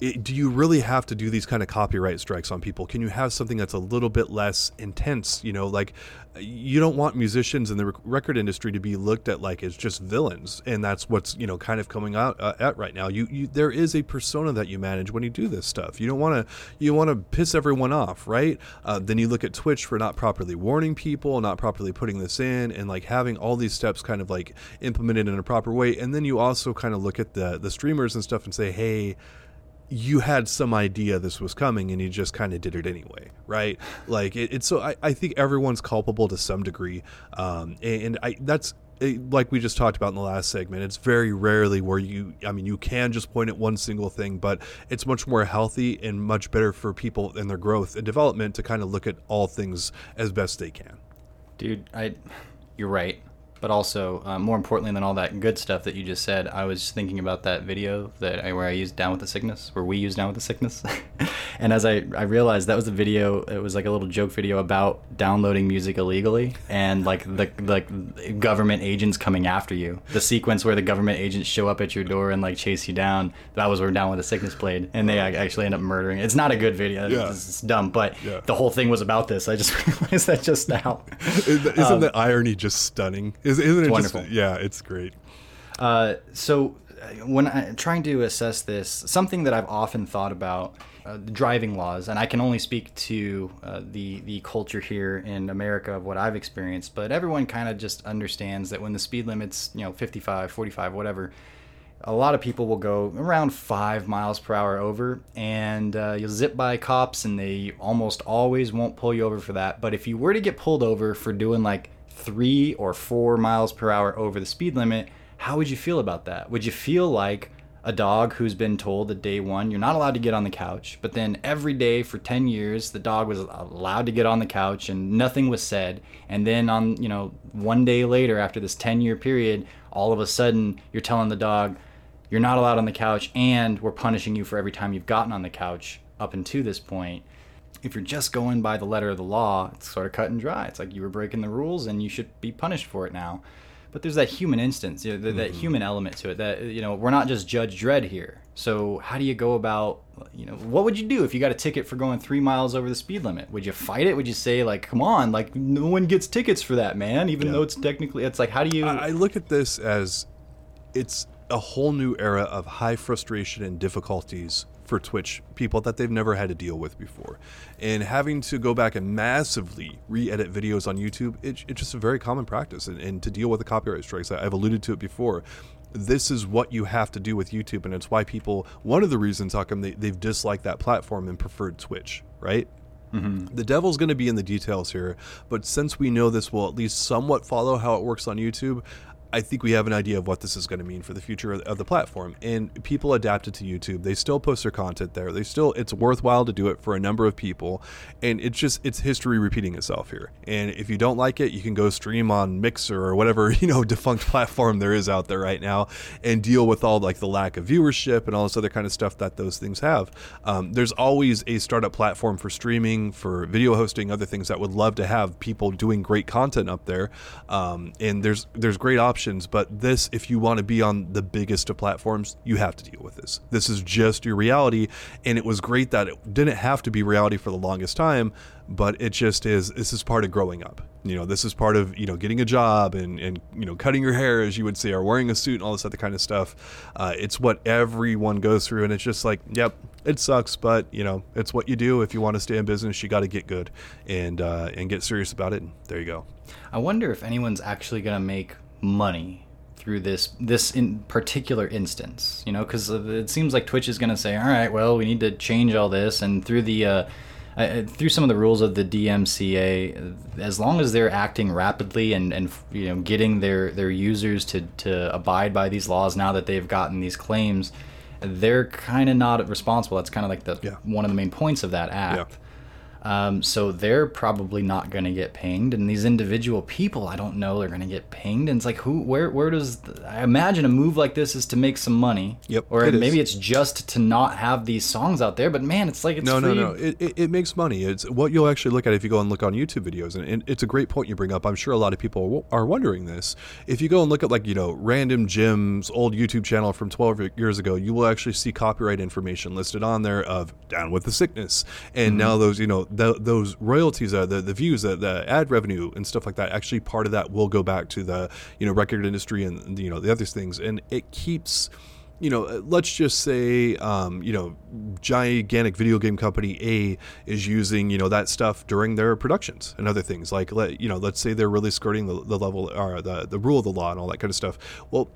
it, do you really have to do these kind of copyright strikes on people? Can you have something that's a little bit less intense? You know, like you don't want musicians in the record industry to be looked at like as just villains, and that's what's you know kind of coming out uh, at right now. You, you there is a persona that you manage when you do this stuff. You don't want to you want to piss everyone off, right? Uh, then you look at Twitch for not properly warning people, not properly putting this in, and like having all these steps kind of like implemented in a proper way. And then you also kind of look at the the streamers and stuff and say, hey you had some idea this was coming and you just kind of did it anyway right? (sighs) Like it, it's so I, I think everyone's culpable to some degree um, and i that's like we just talked about in the last segment it's very rarely where you i mean you can just point at one single thing but it's much more healthy and much better for people and their growth and development to kind of look at all things as best they can.
Dude i you're right but also uh, more importantly than all that good stuff that you just said i was thinking about that video that I, where i used down with the sickness where we used down with the sickness. (laughs) And as I, I realized that was a video it was like a little joke video about downloading music illegally and like the like government agents coming after you. The sequence where the government agents show up at your door and like chase you down that was where down with the sickness played. And they actually end up murdering. It's not a good video. Yeah. it's, it's dumb but yeah. the whole thing was about this. I just (laughs) realized that just now.
Isn't um, the irony just stunning is, isn't it wonderful? Just, yeah, it's great.
Uh, so uh, when I'm trying to assess this, something that I've often thought about uh, driving laws, and I can only speak to uh, the the culture here in America of what I've experienced, but everyone kind of just understands that when the speed limit's you know 55, 45, whatever, a lot of people will go around five miles per hour over, and uh, you'll zip by cops, and they almost always won't pull you over for that. But if you were to get pulled over for doing like three or four miles per hour over the speed limit, how would you feel about that? Would you feel like a dog who's been told that day one you're not allowed to get on the couch, but then every day for 10 years the dog was allowed to get on the couch and nothing was said, and then on, you know, one day later after this 10 year period, all of a sudden you're telling the dog you're not allowed on the couch and we're punishing you for every time you've gotten on the couch up until this point if you're just going by the letter of the law, it's sort of cut and dry. It's like you were breaking the rules and you should be punished for it now. But there's that human instance, you know, that, mm-hmm. that human element to it. That you know, we're not just Judge Dredd here. So how do you go about, you know, what would you do if you got a ticket for going three miles over the speed limit? Would you fight it? Would you say like, come on, like no one gets tickets for that, man? Even yeah. though it's technically, it's like, how do you?
I look at this as, it's a whole new era of high frustration and difficulties for Twitch people that they've never had to deal with before. And having to go back and massively re edit videos on YouTube, it, it's just a very common practice. And, and to deal with the copyright strikes, I've alluded to it before this is what you have to do with YouTube, and it's why people. One of the reasons how come they, they've disliked that platform and preferred Twitch, right? Mm-hmm. The devil's going to be in the details here, but since we know this will at least somewhat follow how it works on YouTube, I think we have an idea of what this is going to mean for the future of the platform. And people adapted to YouTube. They still post their content there. They still it's worthwhile to do it for a number of people. And it's just it's history repeating itself here. And if you don't like it, you can go stream on Mixer or whatever, (laughs) you know, defunct platform there is out there right now and deal with all like the lack of viewership and all this other kind of stuff that those things have. Um, there's always a startup platform for streaming, for video hosting, other things that would love to have people doing great content up there. Um, and there's there's great options options, but this, if you want to be on the biggest of platforms, you have to deal with this. This is just your reality. And it was great that it didn't have to be reality for the longest time, but it just is. This is part of growing up. You know, this is part of, you know, getting a job and, and you know, cutting your hair, as you would say, or wearing a suit and all this other kind of stuff. Uh, it's what everyone goes through. And it's just like, yep, it sucks, but, you know, it's what you do. If you want to stay in business, you got to get good and, uh, and get serious about it. And there you go.
I wonder if anyone's actually going to make money through this this in particular instance you know because it seems like twitch is going to say all right well we need to change all this and through the uh, uh, through some of the rules of the DMCA, as long as they're acting rapidly and, and you know getting their, their users to, to abide by these laws now that they've gotten these claims, they're kind of not responsible. That's kind of like the
Yeah.
one of the main points of that act. Um, so they're probably not going to get pinged, and these individual people, I don't know, they're going to get pinged. And it's like, who, where, where does? The, I imagine a move like this is to make some money.
Yep,
Or
it is.
maybe it's just to not have these songs out there. But man, it's like it's
No, no,
free.
no. It, it, it makes money. It's what you'll actually look at if you go and look on YouTube videos, and, and it's a great point you bring up. I'm sure a lot of people are wondering this. If you go and look at like you know random Jim's old YouTube channel from 12 years ago, you will actually see copyright information listed on there of "Down with the Sickness," and now those you know th- those royalties, uh, the the views, the, the ad revenue, and stuff like that. Actually, part of that will go back to the you know record industry and you know the other things, and it keeps you know, uh, let's just say, um, you know, gigantic video game company A is using, you know, that stuff during their productions and other things. Like, let you know, let's say they're really skirting the, the level or the the rule of the law and all that kind of stuff. Well.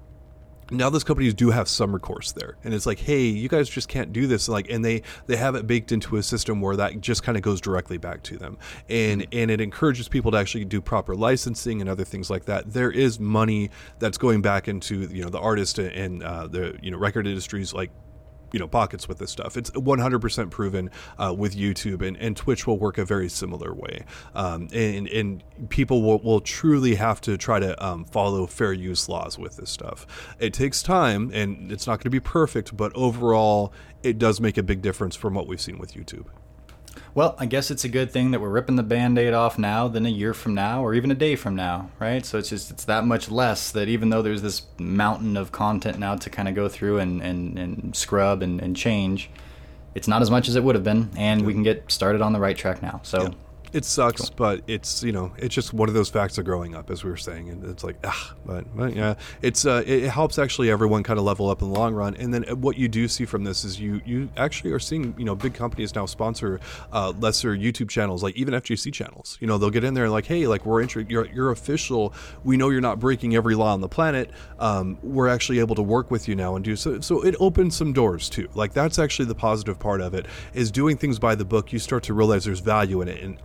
Now those companies do have some recourse there, and it's like, hey, you guys just can't do this. Like, and they they have it baked into a system where that just kind of goes directly back to them, and and it encourages people to actually do proper licensing and other things like that. There is money that's going back into you know the artist and uh, the you know record industries like you know pockets with this stuff. It's 100% proven uh, with YouTube, and, and Twitch will work a very similar way. Um, and and people will, will truly have to try to um, follow fair use laws with this stuff. It takes time, and it's not going to be perfect, but overall, it does make a big difference from what we've seen with YouTube.
Well, I guess it's a good thing that we're ripping the band-aid off now than a year from now or even a day from now, right? So it's just it's that much less that even though there's this mountain of content now to kind of go through and, and, and scrub and, and change, it's not as much as it would have been, and we can get started on the right track now. So
It sucks, but it's you know it's just one of those facts of growing up, as we were saying, and it's like ah, but, but yeah, it's uh, it, helps actually everyone kind of level up in the long run. And then uh, what you do see from this is you you actually are seeing you know big companies now sponsor uh, lesser YouTube channels, like even FGC channels. You know they'll get in there and like, hey, like we're inter- you're you're official. We know you're not breaking every law on the planet. Um, we're actually able to work with you now and do so. So it opens some doors too. Like that's actually the positive part of it is doing things by the book. You start to realize there's value in it and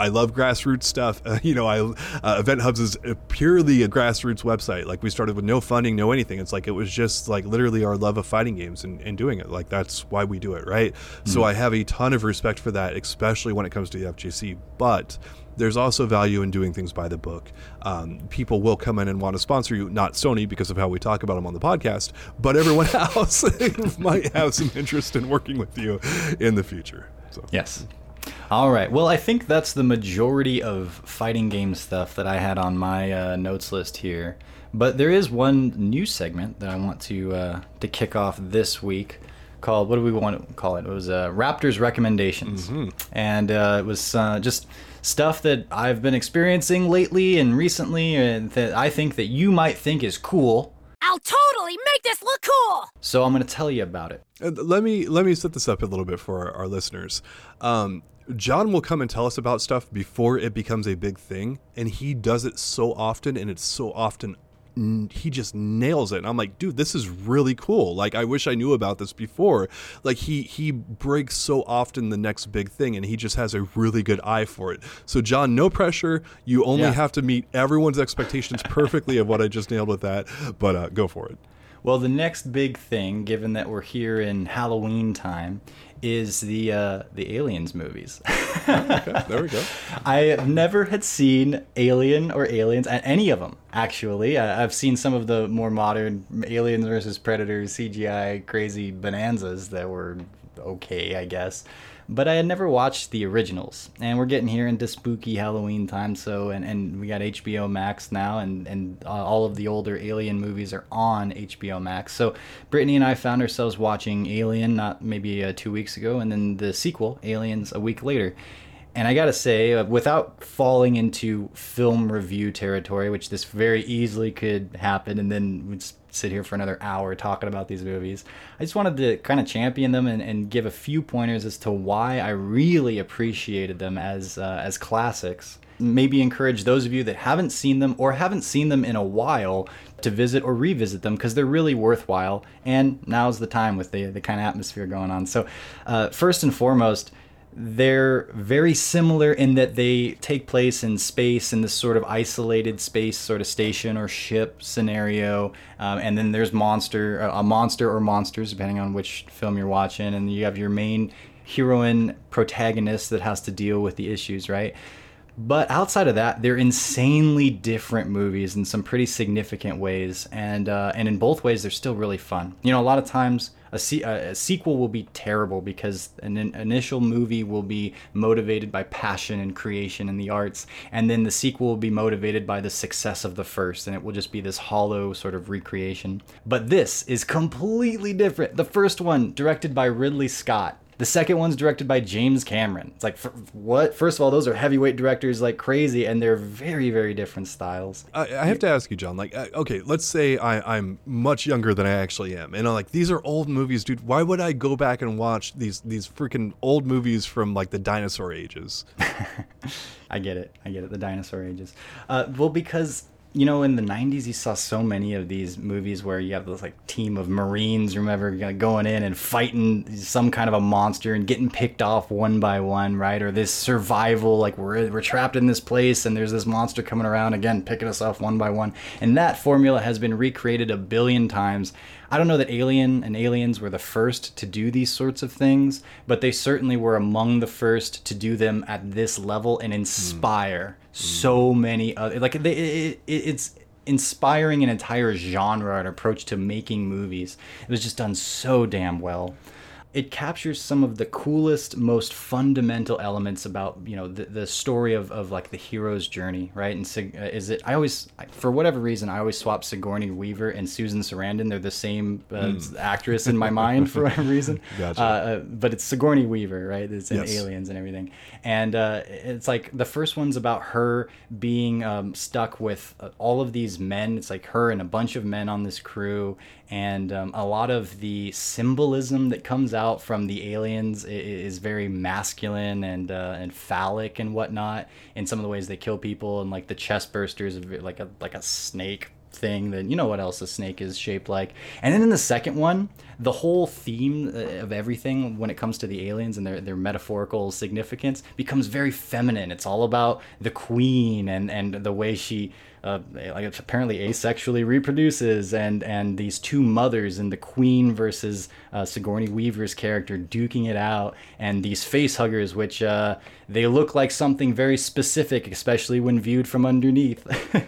I love grassroots stuff. (laughs) Uh, you know, I uh, Event Hubs is a purely a grassroots website. Like we started with no funding, no anything. It's like it was just like literally our love of fighting games and, and doing it. Like that's why we do it, right? So I have a ton of respect for that, especially when it comes to the FGC. But there's also value in doing things by the book. Um, people will come in and want to sponsor you, not Sony because of how we talk about them on the podcast, but everyone (laughs) else (laughs) might have some interest in working with you in the future. So.
Yes. All right. Well, I think that's the majority of fighting game stuff that I had on my uh, notes list here. But there is one new segment that I want to uh, to kick off this week called what do we want to call it? It was uh, Raptors recommendations, and uh, it was uh, just stuff that I've been experiencing lately and recently, and that I think that you might think is cool.
I'll totally make this look cool!
So I'm going to tell you about it.
Uh, let me let me set this up a little bit for our, our listeners. Um, John will come and tell us about stuff before it becomes a big thing, and he does it so often, and it's so often he just nails it. And I'm like, dude, this is really cool. Like, I wish I knew about this before. Like, he he breaks so often the next big thing, and he just has a really good eye for it. So, John, no pressure. You only
Yeah.
have to meet everyone's expectations (laughs) perfectly of what I just nailed with that. But uh, go for it.
Well, the next big thing, given that we're here in Halloween time, is the uh, the Aliens movies. (laughs)
There we go.
I never had seen Alien or Aliens at any of them. Actually, I, I've seen some of the more modern Aliens versus Predators CGI crazy bonanzas that were okay, I guess. But I had never watched the originals, and we're getting here into spooky Halloween time. So, and, and we got HBO Max now, and and uh, all of the older Alien movies are on HBO Max. So, Brittany and I found ourselves watching Alien not maybe uh, two weeks ago, and then the sequel, Aliens, a week later. And I gotta say, uh, without falling into film review territory, which this very easily could happen, and then we'd sit here for another hour talking about these movies, I just wanted to kind of champion them and, and give a few pointers as to why I really appreciated them as uh, as classics. Maybe encourage those of you that haven't seen them or haven't seen them in a while to visit or revisit them because they're really worthwhile. And now's the time with the the kind of atmosphere going on. So, uh, first and foremost they're very similar in that they take place in space in this sort of isolated space sort of station or ship scenario um, and then there's monster a monster or monsters depending on which film you're watching and you have your main heroine protagonist that has to deal with the issues right but outside of that, they're insanely different movies in some pretty significant ways, and uh, and in both ways, they're still really fun. You know, a lot of times a, a sequel will be terrible because an initial movie will be motivated by passion and creation in the arts, and then the sequel will be motivated by the success of the first, and it will just be this hollow sort of recreation. But this is completely different. The first one, directed by Ridley Scott, the second one's directed by James Cameron. It's like, for, what? First of all, those are heavyweight directors like crazy, and they're very, very different styles.
I, I have to ask you, John. Like, uh, okay, let's say I, I'm much younger than I actually am, and I'm like, these are old movies, dude. Why would I go back and watch these these freaking old movies from like the dinosaur ages? (laughs)
I get it. I get it. The dinosaur ages. Uh, well, because you know, in the 90s, you saw so many of these movies where you have this like team of Marines, remember, going in and fighting some kind of a monster and getting picked off one by one, right? Or this survival, like we're, we're trapped in this place and there's this monster coming around again, picking us off one by one. And that formula has been recreated a billion times. I don't know that Alien and Aliens were the first to do these sorts of things, but they certainly were among the first to do them at this level and inspire mm. so many other. Like they, it, it, it's inspiring an entire genre and approach to making movies. It was just done so damn well it captures some of the coolest most fundamental elements about you know the, the story of, of like the hero's journey right? And Sig- uh, is it i always for whatever reason i always swap sigourney weaver and susan sarandon. They're the same uh, mm. actress in my mind for whatever (laughs) reason. Gotcha. Uh, uh, but it's sigourney weaver right? It's in yes. aliens and everything. And uh, it's like the first one's about her being um, stuck with uh, all of these men. It's like her and a bunch of men on this crew and um, a lot of the symbolism that comes out from the aliens is very masculine and uh, and phallic and whatnot in some of the ways they kill people and like the chest bursters like a like a snake thing that you know what else a snake is shaped like. And then in the second one the whole theme uh, of everything when it comes to the aliens and their, their metaphorical significance becomes very feminine it's all about the queen and and the way she uh, like apparently asexually reproduces, and and these two mothers and the queen versus uh, Sigourney Weaver's character duking it out, and these face huggers, which uh, they look like something very specific, especially when viewed from underneath. (laughs)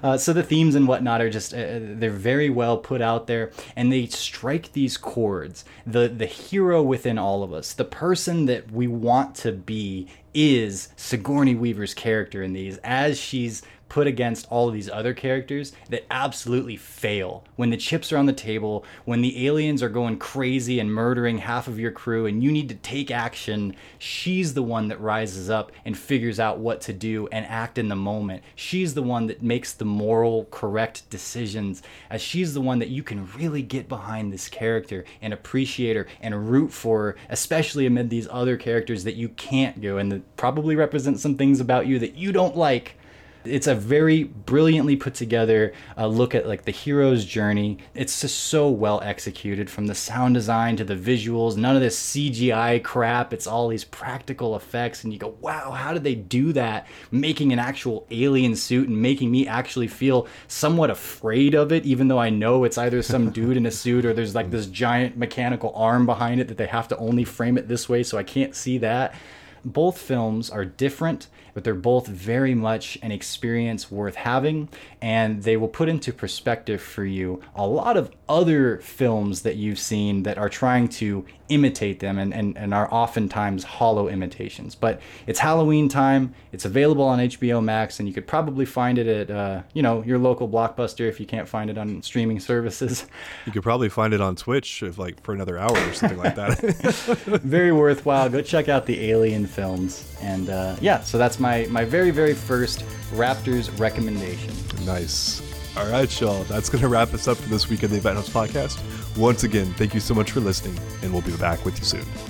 Uh, so the themes and whatnot are just uh, they're very well put out there, and they strike these chords. The the hero within all of us, the person that we want to be, is Sigourney Weaver's character in these as she's put against all of these other characters that absolutely fail. When the chips are on the table, when the aliens are going crazy and murdering half of your crew and you need to take action, she's the one that rises up and figures out what to do and act in the moment. She's the one that makes the moral correct decisions as she's the one that you can really get behind this character and appreciate her and root for her, especially amid these other characters that you can't go and that probably represent some things about you that you don't like it's a very brilliantly put together uh, look at like the hero's journey. It's just so well executed from the sound design to the visuals. None of this CGI crap. It's all these practical effects, and you go, wow, how did they do that? Making an actual alien suit and making me actually feel somewhat afraid of it, even though I know it's either some (laughs) dude in a suit or there's like this giant mechanical arm behind it that they have to only frame it this way, so I can't see that. Both films are different but they're both very much an experience worth having, and they will put into perspective for you a lot of other films that you've seen that are trying to imitate them and, and, and are oftentimes hollow imitations. But it's Halloween time, it's available on HBO Max, and you could probably find it at uh, you know your local blockbuster if you can't find it on streaming services.
You could probably find it on Twitch if like for another hour or something like that. (laughs) (laughs)
very worthwhile. Go check out the Alien films. And uh, yeah, so that's my, my very, very first Raptors recommendation.
Nice. All right, y'all. That's going to wrap us up for this week of the Event Hubs podcast. Once again, thank you so much for listening, and we'll be back with you soon.